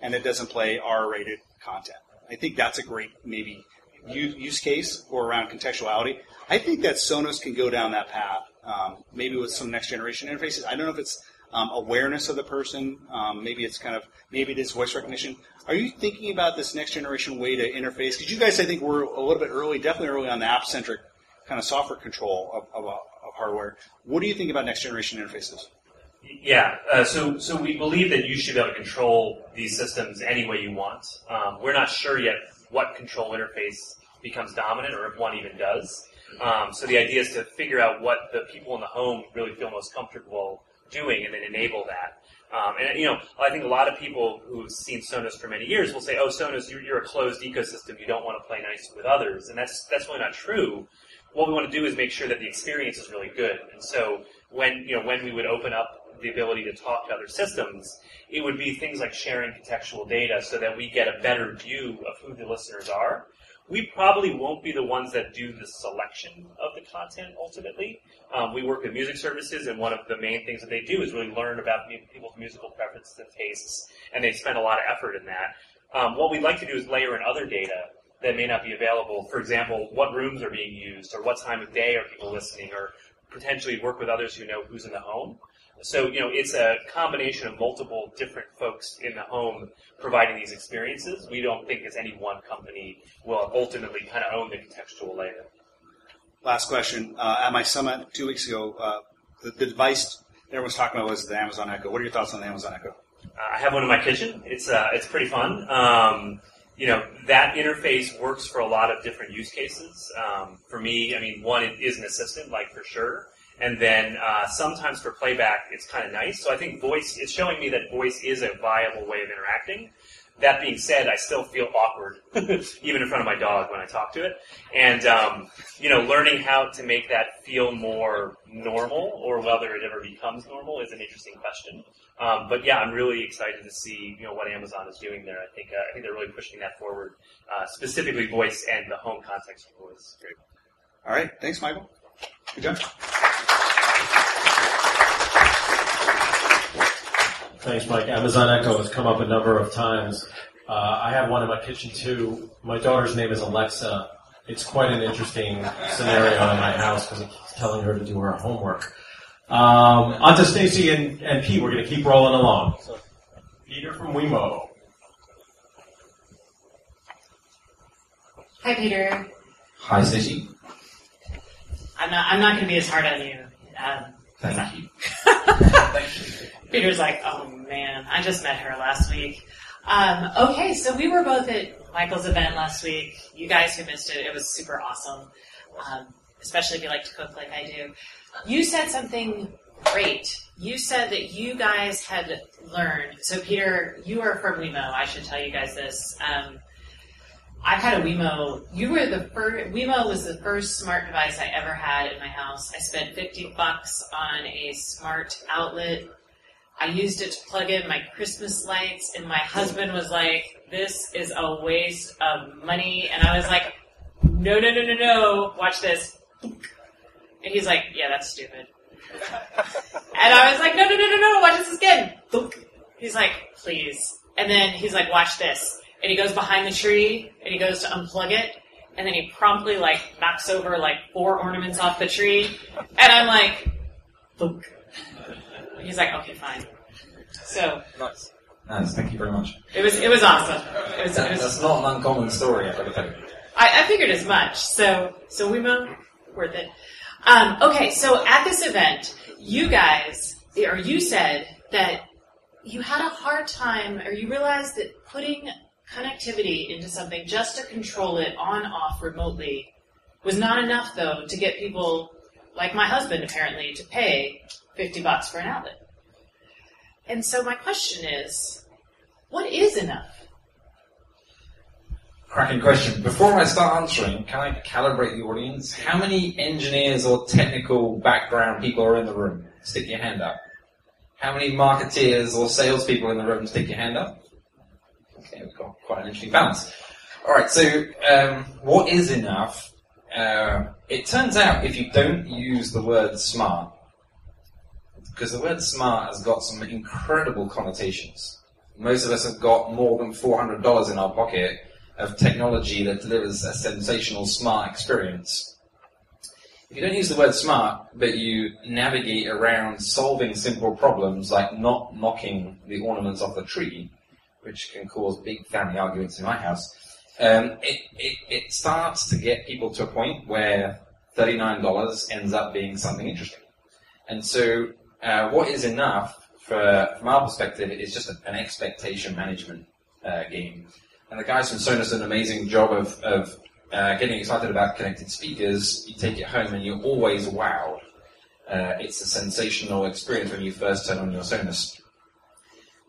and it doesn't play R-rated content. I think that's a great maybe use case or around contextuality. I think that Sonos can go down that path, um, maybe with some next generation interfaces. I don't know if it's um, awareness of the person. Um, maybe it's kind of maybe it is voice recognition. Are you thinking about this next generation way to interface? Because you guys, I think, were a little bit early, definitely early on the app centric kind of software control of, of, of hardware. What do you think about next generation interfaces? Yeah, uh, so so we believe that you should be able to control these systems any way you want. Um, we're not sure yet what control interface becomes dominant, or if one even does. Um, so the idea is to figure out what the people in the home really feel most comfortable doing, and then enable that. Um, and you know, I think a lot of people who've seen Sonos for many years will say, "Oh, Sonos, you're, you're a closed ecosystem. You don't want to play nice with others," and that's that's really not true what we want to do is make sure that the experience is really good. And so when you know when we would open up the ability to talk to other systems, it would be things like sharing contextual data so that we get a better view of who the listeners are. We probably won't be the ones that do the selection of the content ultimately. Um, we work with music services, and one of the main things that they do is really learn about people's musical preferences and tastes, and they spend a lot of effort in that. Um, what we'd like to do is layer in other data that may not be available. For example, what rooms are being used, or what time of day are people listening, or potentially work with others who know who's in the home. So, you know, it's a combination of multiple different folks in the home providing these experiences. We don't think as any one company will ultimately kind of own the contextual layer. Last question. Uh, at my summit two weeks ago, uh, the, the, device was talking about was the Amazon Echo. What are your thoughts on the Amazon Echo? I have one in my kitchen. It's uh, it's pretty fun. Um, you know that interface works for a lot of different use cases. Um, for me, I mean, one it is an assistant, like for sure, and then uh, sometimes for playback, it's kind of nice. So I think voice it's showing me that voice is a viable way of interacting. That being said, I still feel awkward, even in front of my dog when I talk to it. And um, you know, learning how to make that feel more normal, or whether it ever becomes normal, is an interesting question. Um, but yeah, I'm really excited to see you know what Amazon is doing there. I think uh, I think they're really pushing that forward, uh, specifically voice and the home context of voice. Great. All right, thanks, Michael. Good job. Thanks, Mike. Amazon Echo has come up a number of times. Uh, I have one in my kitchen too. My daughter's name is Alexa. It's quite an interesting scenario in my house because it keeps telling her to do her homework. Um, on to Stacey and, and Pete. We're going to keep rolling along. So, Peter from Wemo. Hi, Peter. Hi, Stacey. I'm not. I'm not going to be as hard on you. Um, Thank you. Peter's like, oh man, I just met her last week. Um, okay, so we were both at Michael's event last week. You guys who missed it, it was super awesome. Um, especially if you like to cook like I do. You said something great. You said that you guys had learned. So Peter, you are from Wemo. I should tell you guys this. Um, I've had a Wemo. You were the first. Wemo was the first smart device I ever had in my house. I spent fifty bucks on a smart outlet. I used it to plug in my Christmas lights, and my husband was like, "This is a waste of money," and I was like, "No, no, no, no, no! Watch this." And he's like, "Yeah, that's stupid." and I was like, "No, no, no, no, no! Watch this again." He's like, "Please." And then he's like, "Watch this." And he goes behind the tree and he goes to unplug it and then he promptly like knocks over like four ornaments off the tree and I'm like Thunk. he's like okay fine so Nice. Nice. Thank you very much. it was it was awesome it was, it That- was That's not an uncommon story, I've got to tell. I, I figured as much. So, so we Wemo, worth it. Um, okay, so at this event, you guys, or you said that you had a hard time, or you realized that putting connectivity into something just to control it on off remotely was not enough, though, to get people like my husband apparently to pay fifty bucks for an outlet. And so my question is, what is enough? Cracking question. Before I start answering, can I calibrate the audience? How many engineers or technical background people are in the room? Stick your hand up. How many marketeers or salespeople in the room? Stick your hand up. We've got quite an interesting balance. All right, so um, what is enough? Uh, it turns out if you don't use the word smart, because the word smart has got some incredible connotations. Most of us have got more than $400 in our pocket of technology that delivers a sensational smart experience. If you don't use the word smart, but you navigate around solving simple problems like not knocking the ornaments off the tree, which can cause big family arguments in my house, um, it, it, it starts to get people to a point where $39 ends up being something interesting. And so, uh, what is enough, for, from our perspective, is just a, an expectation management uh, game. And the guys from Sonos do an amazing job of, of uh, getting excited about connected speakers. You take it home and you're always wowed. Uh, it's a sensational experience when you first turn on your Sonos.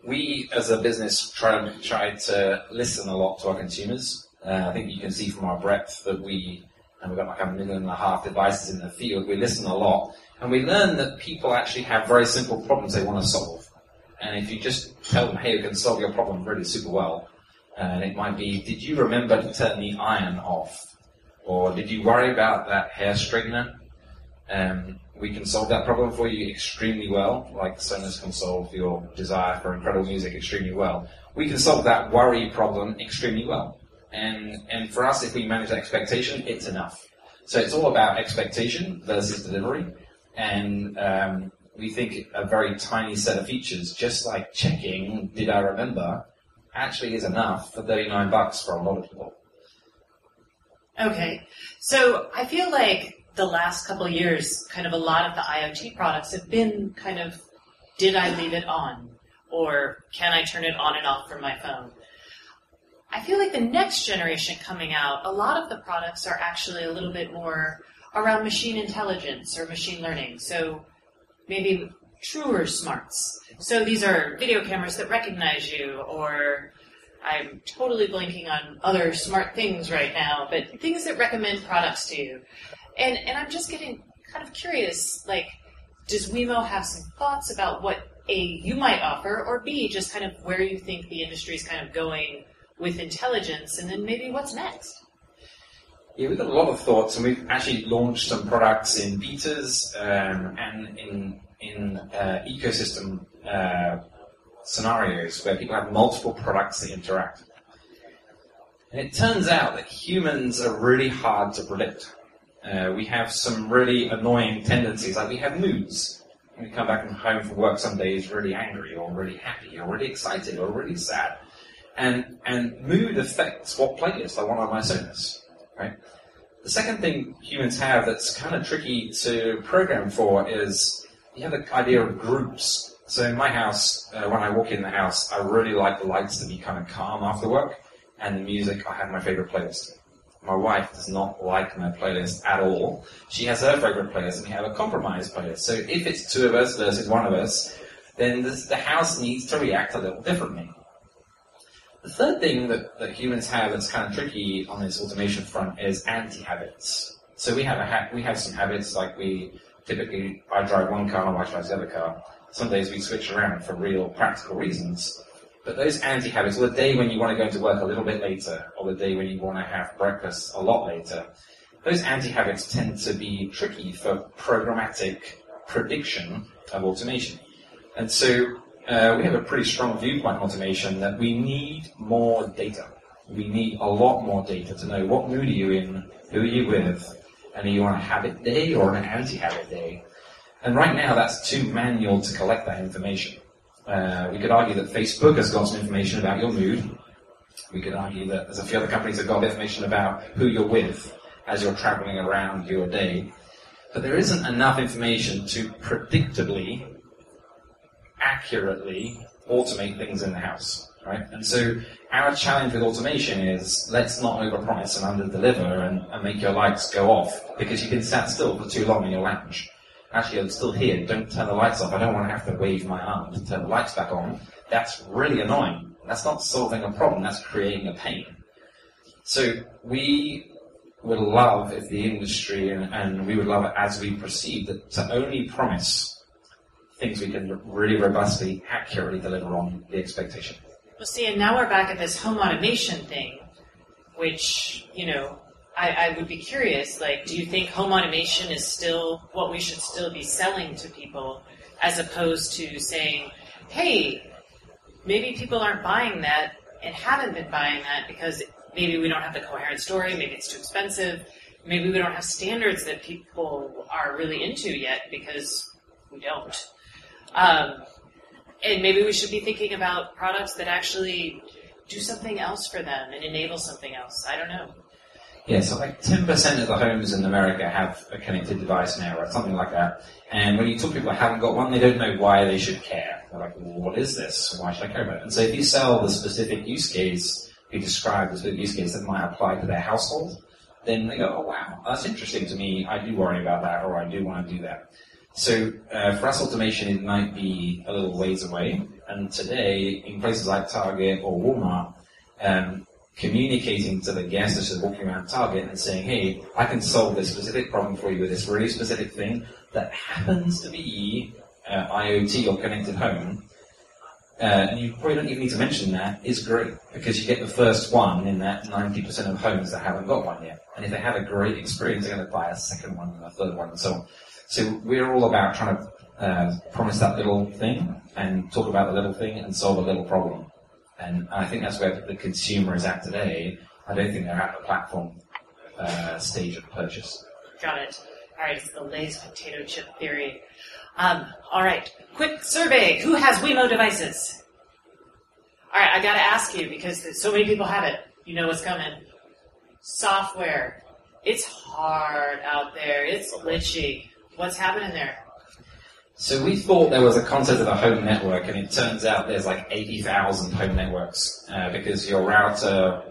We, as a business, try to, try to listen a lot to our consumers. Uh, I think you can see from our breadth that we, and we've got like a million and a half devices in the field, we listen a lot. And we learn that people actually have very simple problems they want to solve. And if you just tell them, hey, we can solve your problem really super well, and it might be, did you remember to turn the iron off? Or did you worry about that hair straightener? Um, we can solve that problem for you extremely well, like Sonos can solve your desire for incredible music extremely well. We can solve that worry problem extremely well. And, and for us, if we manage expectation, it's enough. So it's all about expectation versus delivery. And um, we think a very tiny set of features, just like checking, did I remember, actually is enough for 39 bucks for a lot of people. Okay. So I feel like the last couple years, kind of a lot of the IoT products have been kind of did I leave it on? Or can I turn it on and off from my phone? I feel like the next generation coming out, a lot of the products are actually a little bit more around machine intelligence or machine learning. So maybe truer smarts. So these are video cameras that recognize you, or I'm totally blanking on other smart things right now, but things that recommend products to you. And and I'm just getting kind of curious, like, does Wemo have some thoughts about what A you might offer, or B just kind of where you think the industry is kind of going with intelligence, and then maybe what's next? Yeah, we've got a lot of thoughts, and we've actually launched some products in betas um, and in in uh, ecosystem uh, scenarios where people have multiple products that interact. And it turns out that humans are really hard to predict. Uh, we have some really annoying tendencies, like we have moods. When we come back from home from work some days really angry, or really happy, or really excited, or really sad. And, and mood affects what playlist I want on my Sonos, right? The second thing humans have that's kind of tricky to program for is you have the idea of groups. So in my house, uh, when I walk in the house, I really like the lights to be kind of calm after work, and the music, I have my favorite playlist. My wife does not like my playlist at all. She has her favorite playlist, and we have a compromise playlist. So if it's two of us versus one of us, then this, the house needs to react a little differently. The third thing that, that humans have that's kind of tricky on this automation front is anti-habits. So we have a ha- we have some habits like we typically I drive one car, and my wife drives the other car. Some days we switch around for real practical reasons. But those anti-habits, or the day when you want to go into work a little bit later, or the day when you want to have breakfast a lot later, those anti-habits tend to be tricky for programmatic prediction of automation. And so uh, we have a pretty strong viewpoint on automation that we need more data. We need a lot more data to know what mood are you in, who are you with, and are you on a habit day or an anti-habit day? And right now that's too manual to collect that information. Uh, we could argue that Facebook has got some information about your mood. We could argue that there's a few other companies that got information about who you're with as you're traveling around your day. But there isn't enough information to predictably, accurately automate things in the house. Right? And so our challenge with automation is let's not overpromise and underdeliver and, and make your lights go off because you've been sat still for too long in your lounge. Actually, I'm still here. Don't turn the lights off. I don't want to have to wave my arm to turn the lights back on. That's really annoying. That's not solving a problem. That's creating a pain. So we would love if the industry and, and we would love it as we proceed that to only promise things we can really robustly, accurately deliver on the expectation. Well, see, and now we're back at this home automation thing, which, you know, I, I, would be curious, like, do you think home automation is still what we should still be selling to people as opposed to saying, hey, maybe people aren't buying that and haven't been buying that because maybe we don't have the coherent story, maybe it's too expensive, maybe we don't have standards that people are really into yet because we don't. Um, and maybe we should be thinking about products that actually do something else for them and enable something else. I don't know. Yeah, so like 10% of the homes in America have a connected device now, or something like that. And when you talk to people that haven't got one, they don't know why they should care. They're like, well, what is this? Why should I care about it? And so if you sell the specific use case, you describe the specific use case that might apply to their household, then they go, oh wow, that's interesting to me. I do worry about that, or I do want to do that. So uh, for us, automation it might be a little ways away. And today, in places like Target or Walmart, um, communicating to the guest that's just walking around Target and saying, "Hey, I can solve this specific problem for you with this really specific thing that happens to be uh, IoT or connected home." Uh, and you probably don't even need to mention that, is great because you get the first one in that 90% of homes that haven't got one yet. And if they have a great experience, they're going to buy a second one and a third one and so on. So we're all about trying to uh, promise that little thing and talk about the little thing and solve a little problem. And I think that's where the consumer is at today. I don't think they're at the platform uh, stage of purchase. Got it. All right, it's the Lay's potato chip theory. Um, all right, quick survey. Who has Wemo devices? All right, I got to ask you because so many people have it. You know what's coming. Software. It's hard out there. It's glitchy. What's happening there? So we thought there was a concept of a home network, and it turns out there's like 80,000 home networks uh, because your router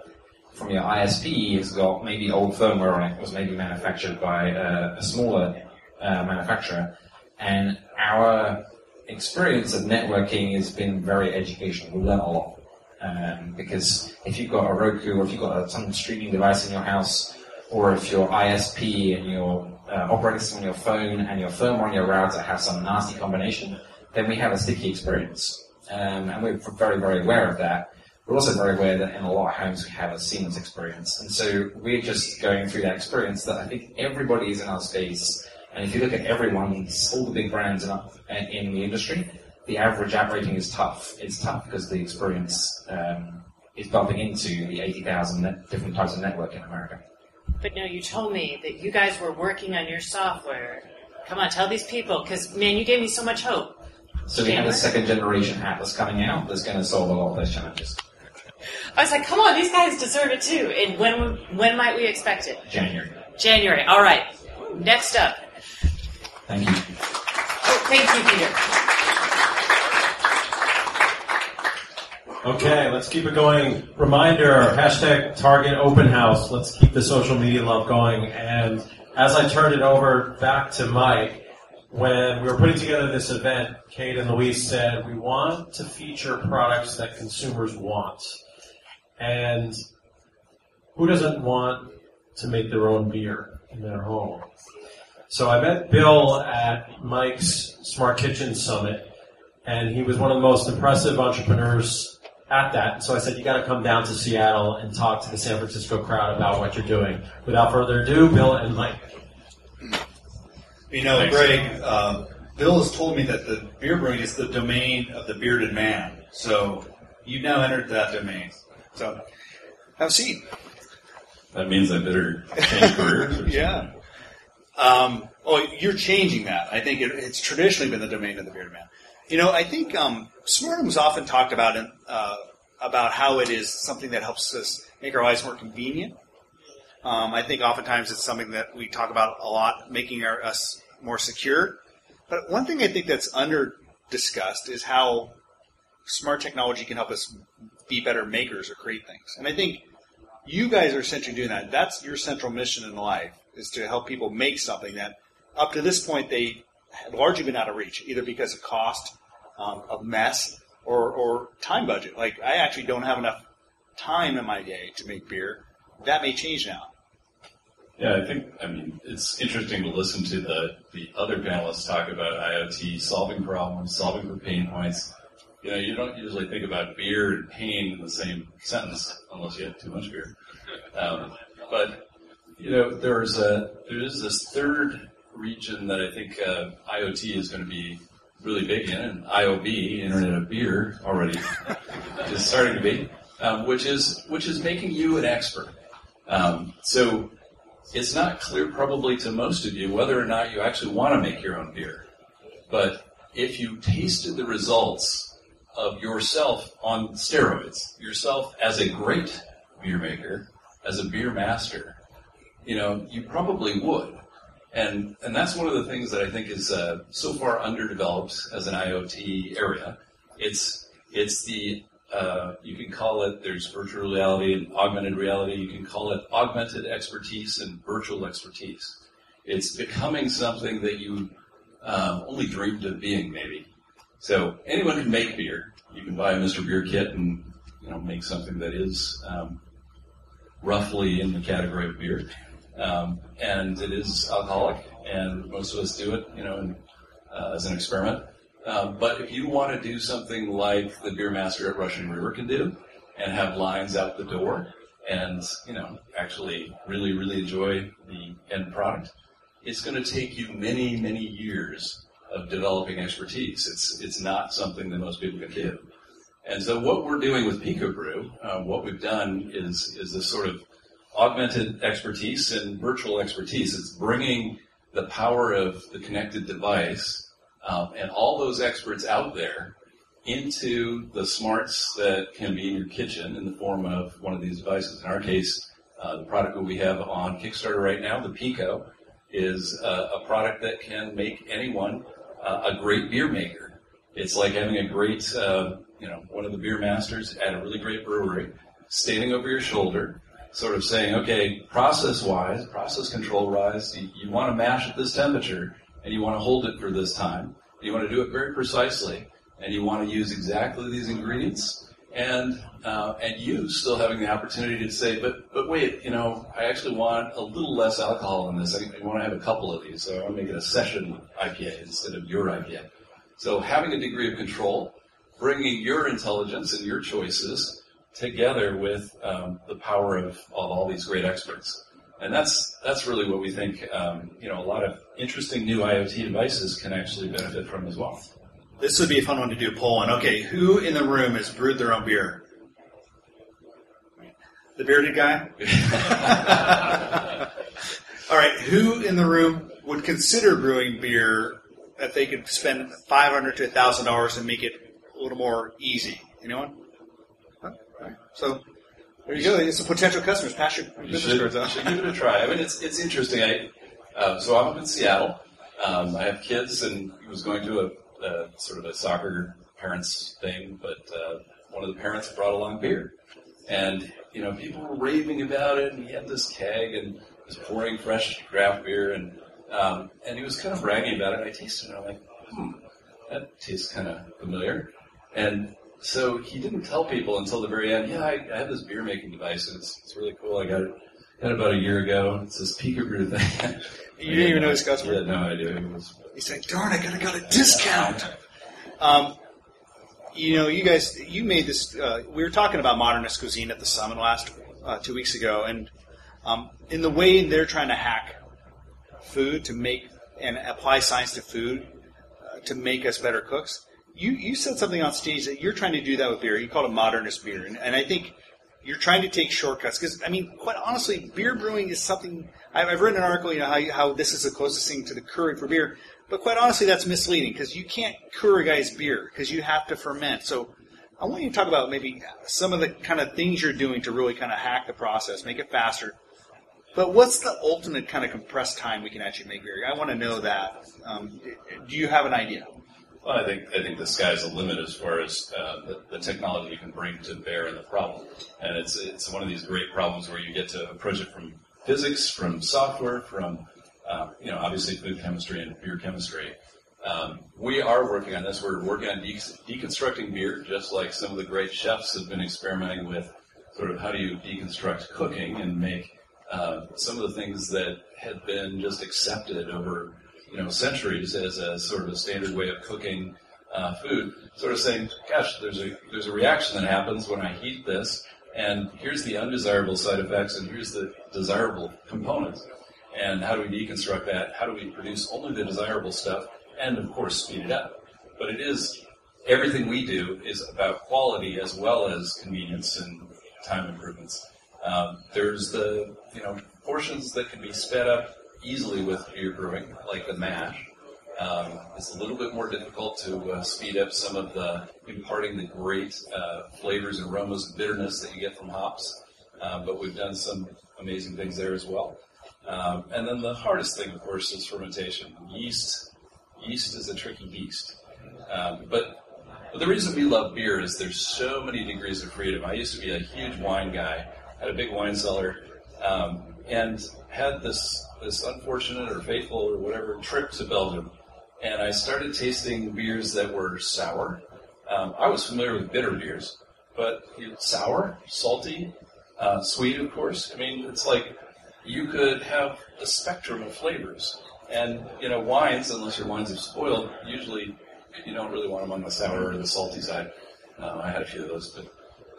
from your ISP has got maybe old firmware on it, was maybe manufactured by uh, a smaller uh, manufacturer, and our experience of networking has been very educational. We learn a lot um, because if you've got a Roku or if you've got some streaming device in your house, or if your ISP and your uh, operating system on your phone and your firmware on your router have some nasty combination, then we have a sticky experience. Um, and we're very, very aware of that. We're also very aware that in a lot of homes we have a seamless experience. And so we're just going through that experience that I think everybody is in our space. And if you look at everyone, all the big brands in, in the industry, the average app rating is tough. It's tough because the experience um, is bumping into the 80,000 different types of network in America. But no, you told me that you guys were working on your software. Come on, tell these people, because man, you gave me so much hope. So we have a second generation app that's coming out that's going to solve a lot of those challenges. I was like, come on, these guys deserve it too. And when when might we expect it? January. January. All right. Next up. Thank you. Oh, thank you, Peter. Okay, let's keep it going. Reminder, hashtag Target Open House. Let's keep the social media love going. And as I turned it over back to Mike, when we were putting together this event, Kate and Louise said, we want to feature products that consumers want. And who doesn't want to make their own beer in their home? So I met Bill at Mike's Smart Kitchen Summit, and he was one of the most impressive entrepreneurs at that. So I said, you got to come down to Seattle and talk to the San Francisco crowd about what you're doing. Without further ado, Bill and Mike. You know, Thanks. Greg, uh, Bill has told me that the beer brewing is the domain of the bearded man. So you've now entered that domain. So have a seat. That means I better change careers. yeah. Um, well, you're changing that. I think it, it's traditionally been the domain of the bearded man. You know, I think um, Smart home is often talked about in, uh, about how it is something that helps us make our lives more convenient. Um, I think oftentimes it's something that we talk about a lot, making our, us more secure. But one thing I think that's under discussed is how smart technology can help us be better makers or create things. And I think you guys are essentially doing that. That's your central mission in life is to help people make something that up to this point they had largely been out of reach, either because of cost um, of mess or, or time budget. Like I actually don't have enough time in my day to make beer. That may change now. Yeah, I think I mean it's interesting to listen to the the other panelists talk about IoT solving problems, solving for pain points. You know, you don't usually think about beer and pain in the same sentence unless you have too much beer. Um, but you know, there's a there is this third region that I think uh, IoT is going to be really big in, and IOB, Internet of Beer, already is starting to be, um, which is which is making you an expert. Um, so it's not clear, probably to most of you, whether or not you actually want to make your own beer. But if you tasted the results of yourself on steroids, yourself as a great beer maker, as a beer master, you know, you probably would. And, and that's one of the things that I think is uh, so far underdeveloped as an IoT area. It's, it's the, uh, you can call it, there's virtual reality and augmented reality. You can call it augmented expertise and virtual expertise. It's becoming something that you um, only dreamed of being, maybe. So anyone can make beer. You can buy a Mr. Beer kit and you know make something that is um, roughly in the category of beer. Um, and it is alcoholic, and most of us do it, you know, in, uh, as an experiment. Um, but if you want to do something like the beer master at Russian River can do, and have lines out the door, and you know, actually really, really enjoy the end product, it's going to take you many, many years of developing expertise. It's it's not something that most people can do. And so, what we're doing with PicoBrew, uh, what we've done is is this sort of augmented expertise and virtual expertise. It's bringing the power of the connected device um, and all those experts out there into the smarts that can be in your kitchen in the form of one of these devices. In our case, uh, the product that we have on Kickstarter right now, the Pico, is uh, a product that can make anyone uh, a great beer maker. It's like having a great, uh, you know, one of the beer masters at a really great brewery standing over your shoulder, sort of saying, okay, process wise, process control wise, you, you want to mash at this temperature and you want to hold it for this time. You want to do it very precisely and you want to use exactly these ingredients and uh, and you still having the opportunity to say, but but wait, you know, I actually want a little less alcohol in this. I, I want to have a couple of these, so I want to make it a session IPA instead of your IPA. So having a degree of control, bringing your intelligence and your choices together with um, the power of, of all these great experts. And that's that's really what we think. Um, you know, a lot of interesting new IoT devices can actually benefit from as well. This would be a fun one to do a poll on. Okay, who in the room has brewed their own beer? The bearded guy? All right, who in the room would consider brewing beer if they could spend five hundred to thousand dollars and make it a little more easy? Anyone? Huh? All right. So there you go. It's some potential customers. Pass your You business should, cards you out. should give it a try. I mean, it's it's interesting. I uh, so I'm up in Seattle. Um, I have kids, and was going to a, a sort of a soccer parents thing, but uh, one of the parents brought along beer, and you know people were raving about it, and he had this keg and was pouring fresh draft beer, and um, and he was kind of bragging about it. And I tasted it, and I'm like, hmm, that tastes kind of familiar, and so he didn't tell people until the very end. Yeah, I, I have this beer making device, and it's, it's really cool. I got it, got it about a year ago. It's this Brew thing. You didn't even know his customer? He had no idea. He's like, darn, I gotta got a discount. Um, you know, you guys, you made this. Uh, we were talking about modernist cuisine at the summit last uh, two weeks ago, and um, in the way they're trying to hack food to make and apply science to food uh, to make us better cooks. You you said something on stage that you're trying to do that with beer. You called it modernist beer, and, and I think you're trying to take shortcuts because I mean, quite honestly, beer brewing is something. I've, I've written an article, you know, how, how this is the closest thing to the Keurig for beer, but quite honestly, that's misleading because you can't Keurigize beer because you have to ferment. So, I want you to talk about maybe some of the kind of things you're doing to really kind of hack the process, make it faster. But what's the ultimate kind of compressed time we can actually make beer? I want to know that. Um, do you have an idea? Well, I think I think the sky's the limit as far as uh, the, the technology you can bring to bear in the problem, and it's it's one of these great problems where you get to approach it from physics, from software, from uh, you know obviously food chemistry and beer chemistry. Um, we are working on this. We're working on de- deconstructing beer, just like some of the great chefs have been experimenting with sort of how do you deconstruct cooking and make uh, some of the things that had been just accepted over you know centuries as a sort of a standard way of cooking uh, food. Sort of saying, gosh, there's a there's a reaction that happens when I heat this, and here's the undesirable side effects, and here's the desirable components. And how do we deconstruct that? How do we produce only the desirable stuff, and of course speed it up? But it is everything we do is about quality as well as convenience and time improvements. Um, there's the you know portions that can be sped up easily with beer brewing, like the mash. Um, it's a little bit more difficult to uh, speed up some of the imparting the great uh, flavors and aromas and bitterness that you get from hops. Um, but we've done some amazing things there as well. Um, and then the hardest thing, of course, is fermentation. Yeast, yeast is a tricky beast. Um, but, but the reason we love beer is there's so many degrees of freedom. I used to be a huge wine guy, had a big wine cellar, um, and had this this unfortunate or fateful or whatever trip to Belgium, and I started tasting beers that were sour. Um, I was familiar with bitter beers, but you know, sour, salty, uh, sweet, of course. I mean, it's like you could have a spectrum of flavors. And, you know, wines, unless your wines have spoiled, usually you don't really want them on the sour or the salty side. Uh, I had a few of those, but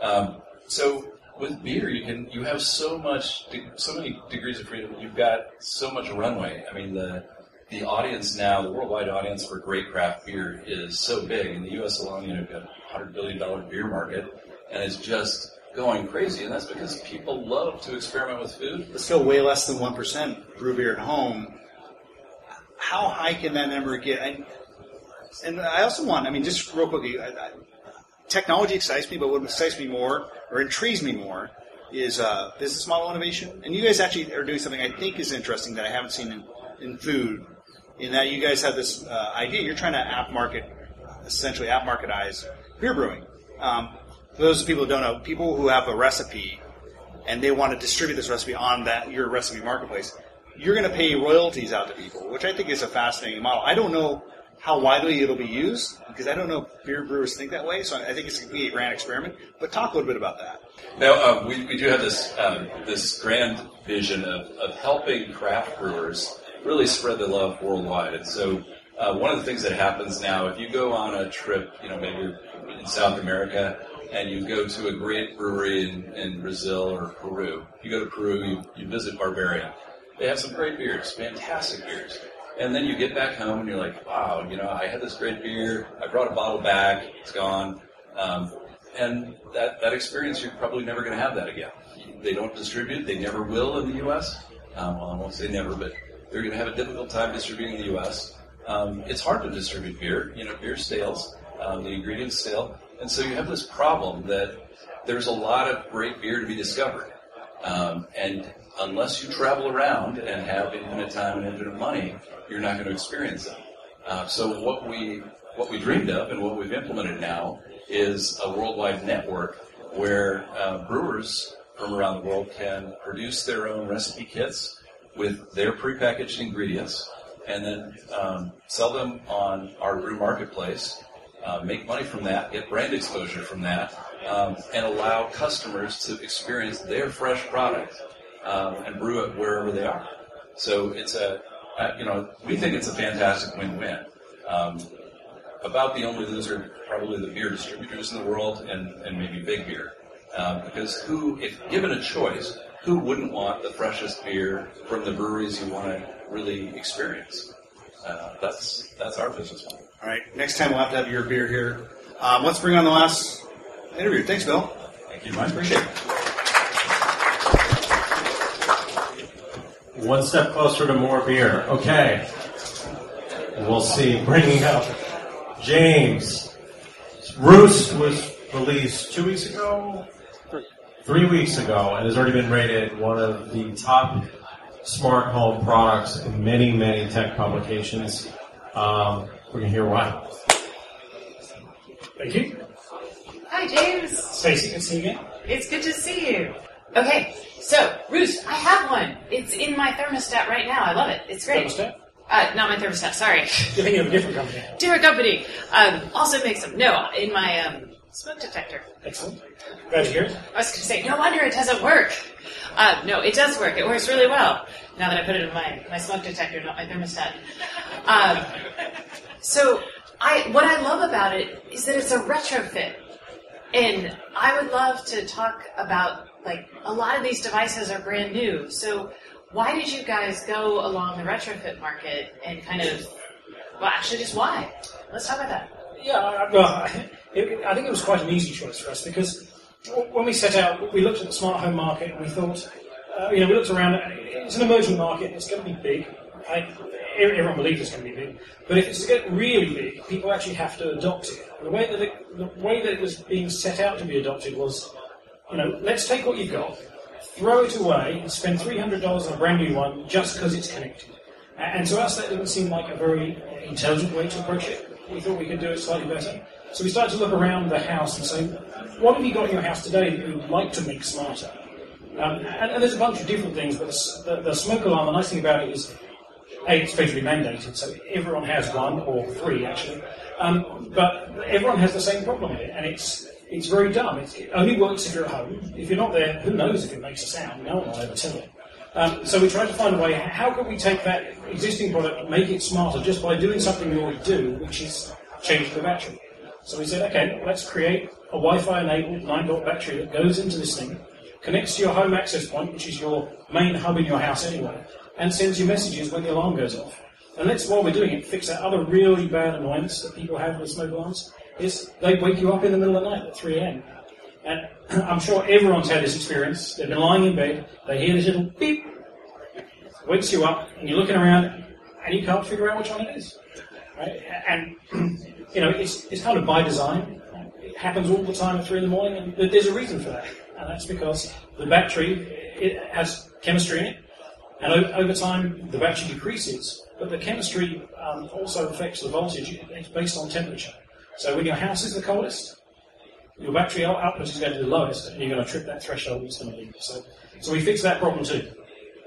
um, so with beer, you can you have so much, so many degrees of freedom. You've got so much runway. I mean, the the audience now, the worldwide audience for great craft beer is so big. In the U.S. alone, you know, you've got a hundred billion dollar beer market, and it's just going crazy. And that's because people love to experiment with food. But still way less than 1% brew beer at home. How high can that number get? I, and I also want, I mean, just real quickly, I, I, technology excites me, but what excites me more, or intrigues me more, is uh, business model innovation. And you guys actually are doing something I think is interesting that I haven't seen in, in food in that you guys have this uh, idea. You're trying to app market, essentially app marketize beer brewing. Um, for those people who don't know, people who have a recipe and they want to distribute this recipe on that your recipe marketplace, you're going to pay royalties out to people, which I think is a fascinating model. I don't know how widely it'll be used because I don't know if beer brewers think that way. So I think it's going to be a grand experiment. But talk a little bit about that. Now, uh, we, we do have this um, this grand vision of, of helping craft brewers really spread the love worldwide. And so, uh, one of the things that happens now, if you go on a trip, you know, maybe in South America, and you go to a great brewery in, in Brazil or Peru, you go to Peru, you, you visit Barbarian. They have some great beers, fantastic beers. And then you get back home and you're like, wow, you know, I had this great beer. I brought a bottle back. It's gone. Um, and that, that experience, you're probably never going to have that again. They don't distribute. They never will in the U.S. Um, well, I won't say never, but they're going to have a difficult time distributing in the U.S. Um, it's hard to distribute beer. You know, beer stales. Um, the ingredients stale. And so you have this problem that there's a lot of great beer to be discovered. Um, and unless you travel around and have infinite time and infinite money, you're not going to experience it. Uh, so what we what we dreamed of and what we've implemented now is a worldwide network where uh, brewers from around the world can produce their own recipe kits with their prepackaged ingredients and then um, sell them on our brew marketplace, uh, make money from that, get brand exposure from that, um, and allow customers to experience their fresh product um, and brew it wherever they are. So it's a, uh, you know, we think it's a fantastic win-win. Um, about the only loser, probably the beer distributors in the world, and, and maybe big beer. Um, because who, if given a choice, who wouldn't want the freshest beer from the breweries you want to really experience? Uh, that's that's our business model. All right. Next time we'll have to have your beer here. Um, let's bring on the last interview. Thanks, Bill. Thank you, Mike. Appreciate it. One step closer to more beer. Okay. We'll see. Bringing up James. Roost was released two weeks ago, three weeks ago, and has already been rated one of the top smart home products in many, many tech publications. Um, we're going to hear why. Thank you. Hi, James. Stacey, good to see you again. It's good to see you. Okay, so Roost, I have one. It's in my thermostat right now. I love it. It's great. Thermostat? Uh, not my thermostat. Sorry, You're thinking of a different company. different company. Um, also makes them. No, in my um, smoke detector. Excellent. Glad to hear it. I was going to say, no wonder it doesn't work. Uh, no, it does work. It works really well. Now that I put it in my, my smoke detector, not my thermostat. Um, so, I what I love about it is that it's a retrofit, and I would love to talk about like a lot of these devices are brand new. So, why did you guys go along the retrofit market and kind of, well, actually, just why? Let's talk about that. Yeah, I- well, it, I think it was quite an easy choice for us because when we set out, we looked at the smart home market and we thought, uh, you know, we looked around. It's an emerging market. It's going to be big. I, everyone believes it's going to be big, but if it's to get really big, people actually have to adopt it. The way that it, the way that it was being set out to be adopted was, you know, let's take what you've got, throw it away, and spend three hundred dollars on a brand new one just because it's connected. And to us, that didn't seem like a very intelligent way to approach it. We thought we could do it slightly better. So we started to look around the house and say, what have you got in your house today that you would like to make smarter? Um, and, and there's a bunch of different things, but the, the, smoke alarm, the nice thing about it is, A, it's federally mandated, so everyone has one, or three actually. Um, but everyone has the same problem with it, and it's it's very dumb. It only works if you're at home. If you're not there, who knows if it makes a sound? No one will ever tell you. Um, so we tried to find a way, how could we take that existing product and make it smarter just by doing something we already do, which is change the battery. So we said, okay, let's create a Wi-Fi enabled 9 volt battery that goes into this thing, connects to your home access point, which is your main hub in your house anyway, and sends you messages when the alarm goes off. And let's, while we're doing it, fix that other really bad annoyance that people have with smoke alarms, is they wake you up in the middle of the night at 3 a.m. And I'm sure everyone's had this experience. They've been lying in bed, they hear this little beep, wakes you up, and you're looking around, and you can't figure out which one it is. Right? And, you know, it's, it's kind of by design. It happens all the time at 3 in the morning, and there's a reason for that. And that's because the battery it has chemistry in it, and over time the battery decreases but the chemistry um, also affects the voltage. It's based on temperature. So when your house is the coldest, your battery output is going to be the lowest, and you're going to trip that threshold. It's going to leave. So, so we fix that problem too.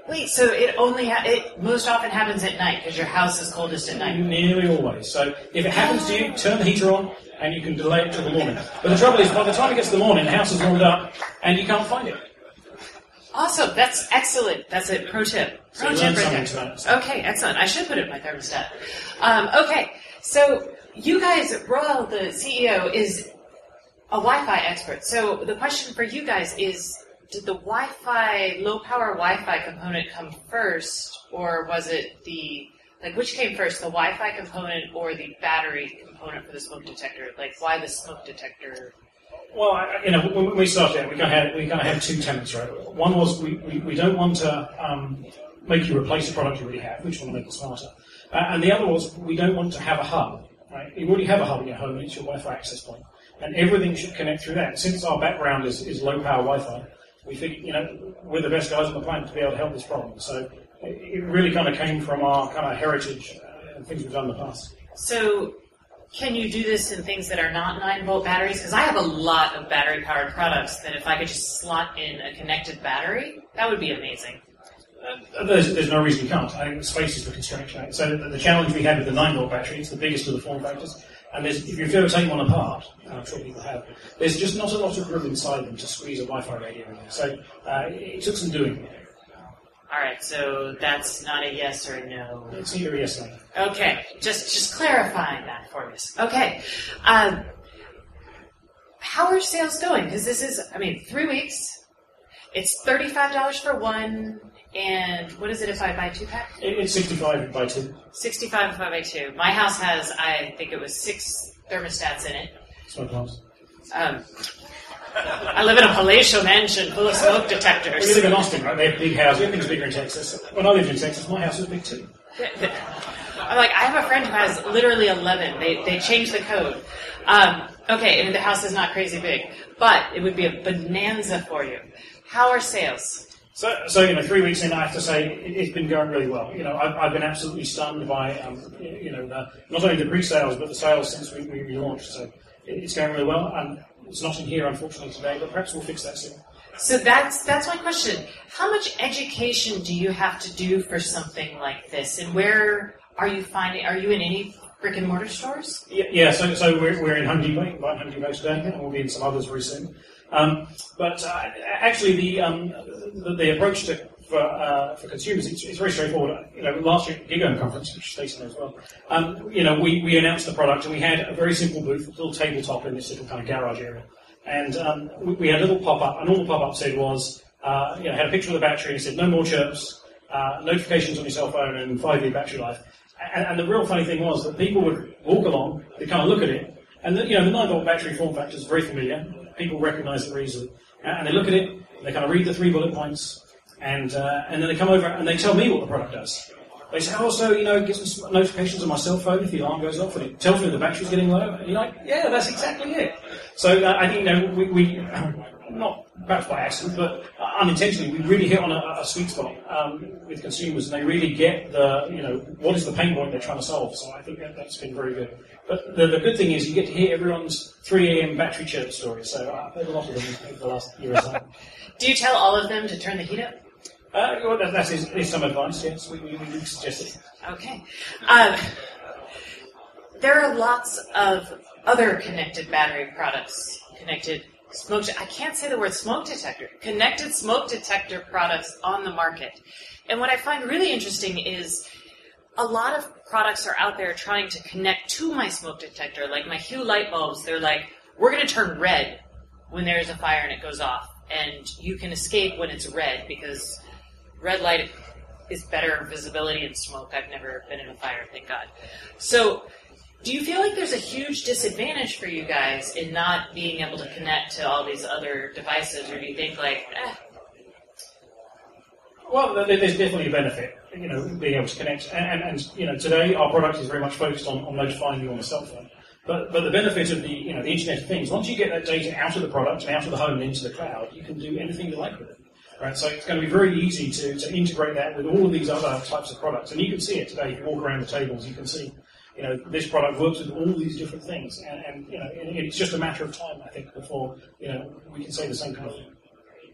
Wait, so it only ha- it most often happens at night because your house is coldest at night. Nearly always. So if it happens to you, turn the heater on, and you can delay it till the morning. But the trouble is, by the time it gets to the morning, the house is warmed up, and you can't find it. Awesome, that's excellent. That's a pro tip. Pro you tip right there. Okay, excellent. I should put it in my thermostat. Um, okay, so you guys, Royal, the CEO, is a Wi-Fi expert. So the question for you guys is: Did the Wi-Fi, low-power Wi-Fi component come first, or was it the like which came first, the Wi-Fi component or the battery component for the smoke detector? Like, why the smoke detector? Well, you know, when we started we kind of had, we kind of had two tenets, right? One was we, we, we don't want to um, make you replace the product you already have, want to make it smarter. Uh, and the other was we don't want to have a hub, right? You already have a hub in your home, it's your Wi-Fi access point, and everything should connect through that. Since our background is, is low power Wi-Fi, we think, you know, we're the best guys on the planet to be able to help this problem. So it it really kind of came from our kind of heritage uh, and things we've done in the past. So, can you do this in things that are not 9 volt batteries? Because I have a lot of battery powered products that if I could just slot in a connected battery, that would be amazing. Uh, There's, there's no reason we can't. I think space is the constraint. Right? So the, the challenge we had with the 9 volt battery, it's the biggest of the form factors. And there's, if you've ever taken one apart, and I'm sure people have, there's just not a lot of room inside them to squeeze a Wi-Fi radio in there. So uh, it took some doing. Alright, so that's not a yes or a no. It's either a yes or no. Okay, just just clarifying that for us. Okay, um, how are sales going? Because this is, I mean, three weeks. It's thirty-five dollars for one, and what is it if I buy two pack? It, it's 65 by 2. Sixty-five if I buy two. My house has, I think it was six thermostats in it. Smoke alarms. Um, I live in a palatial mansion full of smoke detectors. We live in Austin, right? They have big houses. Everything's bigger in Texas. When I lived in Texas, my house was big too. I'm like, I have a friend who has literally 11. They, they changed the code. Um, okay, and the house is not crazy big, but it would be a bonanza for you. How are sales? So, so you know, three weeks in, I have to say it, it's been going really well. You know, I've, I've been absolutely stunned by, um, you know, the, not only the pre-sales but the sales since we, we relaunched. So it, it's going really well, and it's not in here unfortunately today, but perhaps we'll fix that soon. So that's that's my question. How much education do you have to do for something like this, and where are you finding? Are you in any brick and mortar stores? Yeah, yeah so, so we're, we're in Home Depot, right, Home Depot today, and we'll be in some others very soon. Um, but uh, actually, the, um, the the approach to for, uh, for consumers it's, it's very straightforward. You know, last year at the GigaOM conference, which Stacey knows well, um, you know, we, we announced the product and we had a very simple booth, a little tabletop in this little kind of garage area, and um, we, we had a little pop up, and all the pop up said was, uh, you know, had a picture of the battery and it said no more chirps, uh, notifications on your cell phone, and five year battery life. And, and the real funny thing was that people would walk along, they kind of look at it, and the, you know, the 9 volt battery form factor is very familiar. People recognize it very easily. And they look at it, they kind of read the three bullet points, and, uh, and then they come over and they tell me what the product does. They say, oh, so, you know, gives me notifications on my cell phone if the alarm goes off, and it tells me the battery's getting low. And you're like, yeah, that's exactly it. So uh, I think, you know, we, we not perhaps by accident, but unintentionally, we really hit on a, a sweet spot um, with consumers, and they really get the, you know, what is the pain point they're trying to solve. So I think that, that's been very good. But the, the good thing is you get to hear everyone's 3 a.m. battery chirp stories. So I've heard a lot of them over the last year or so. Do you tell all of them to turn the heat up? Uh, well, that, that is, is some advice, yes. We, we, we suggest it. Okay. Um, there are lots of other connected battery products, connected smoke. I can't say the word smoke detector. Connected smoke detector products on the market, and what I find really interesting is a lot of products are out there trying to connect to my smoke detector. Like my Hue light bulbs, they're like, we're going to turn red when there's a fire and it goes off, and you can escape when it's red because red light is better visibility in smoke. I've never been in a fire, thank God. So, do you feel like there's a huge disadvantage for you guys in not being able to connect to all these other devices, or do you think like, eh, Well, there's definitely a benefit, you know, being able to connect. And, and, and you know, today our product is very much focused on, on notifying you on the cell phone. But, but the benefit of the, you know, the Internet of Things, once you get that data out of the product and out of the home and into the cloud, you can do anything you like with it. Right, so it's going to be very easy to, to integrate that with all of these other types of products. And you can see it today. If you walk around the tables, you can see, you know, this product works with all these different things. And, and you know, it, it's just a matter of time, I think, before, you know, we can say the same kind of thing.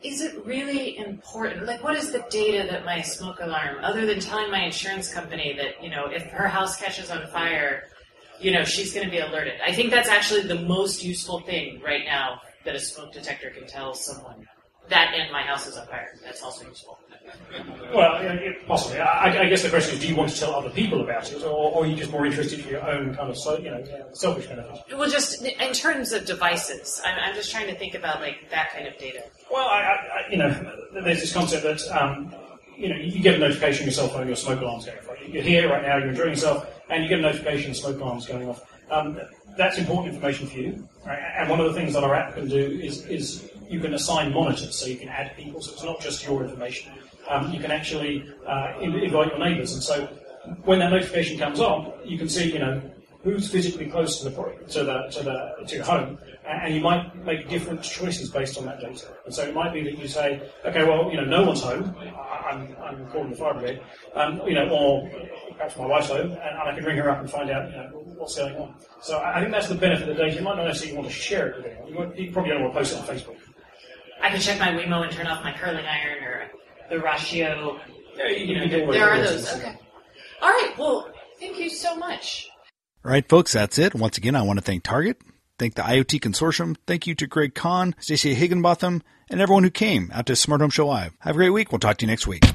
Is it really important? Like, what is the data that my smoke alarm, other than telling my insurance company that, you know, if her house catches on fire, you know, she's going to be alerted? I think that's actually the most useful thing right now that a smoke detector can tell someone. That and my house is on fire. That's also useful. Well, yeah, yeah, possibly. I, I guess the question is, do you want to tell other people about it, or, or are you just more interested for your own kind of, so- you know, selfish kind benefit? Well, just in terms of devices, I'm, I'm just trying to think about like that kind of data. Well, I, I, you know, there's this concept that um, you know you get a notification on your cell phone, your smoke alarm's going off. You're here right now, you're enjoying yourself, and you get a notification, smoke alarm's going off. Um, that's important information for you. Right? And one of the things that our app can do is, is you can assign monitors, so you can add people. So it's not just your information. Um, you can actually uh, invite your neighbours, and so when that notification comes on, you can see, you know, who's physically close to the to the to the to your home, and you might make different choices based on that data. And so it might be that you say, okay, well, you know, no one's home. I'm I'm calling the fire brigade, um, you know, or perhaps my wife's home, and, and I can ring her up and find out, you know, what's going on. So I I think that's the benefit of the data. You might not necessarily want to share it with anyone. You, might, you probably don't want to post it on Facebook. I can check my Wemo and turn off my curling iron or the Ratio. Yeah, you, You know, can there are those. Okay. All right. Well, thank you so much. All right, folks, that's it. Once again, I want to thank Target, thank the IoT Consortium, thank you to Greg Kahn, Stacey Higginbotham, and everyone who came out to Smart Home Show Live. Have a great week. We'll talk to you next week.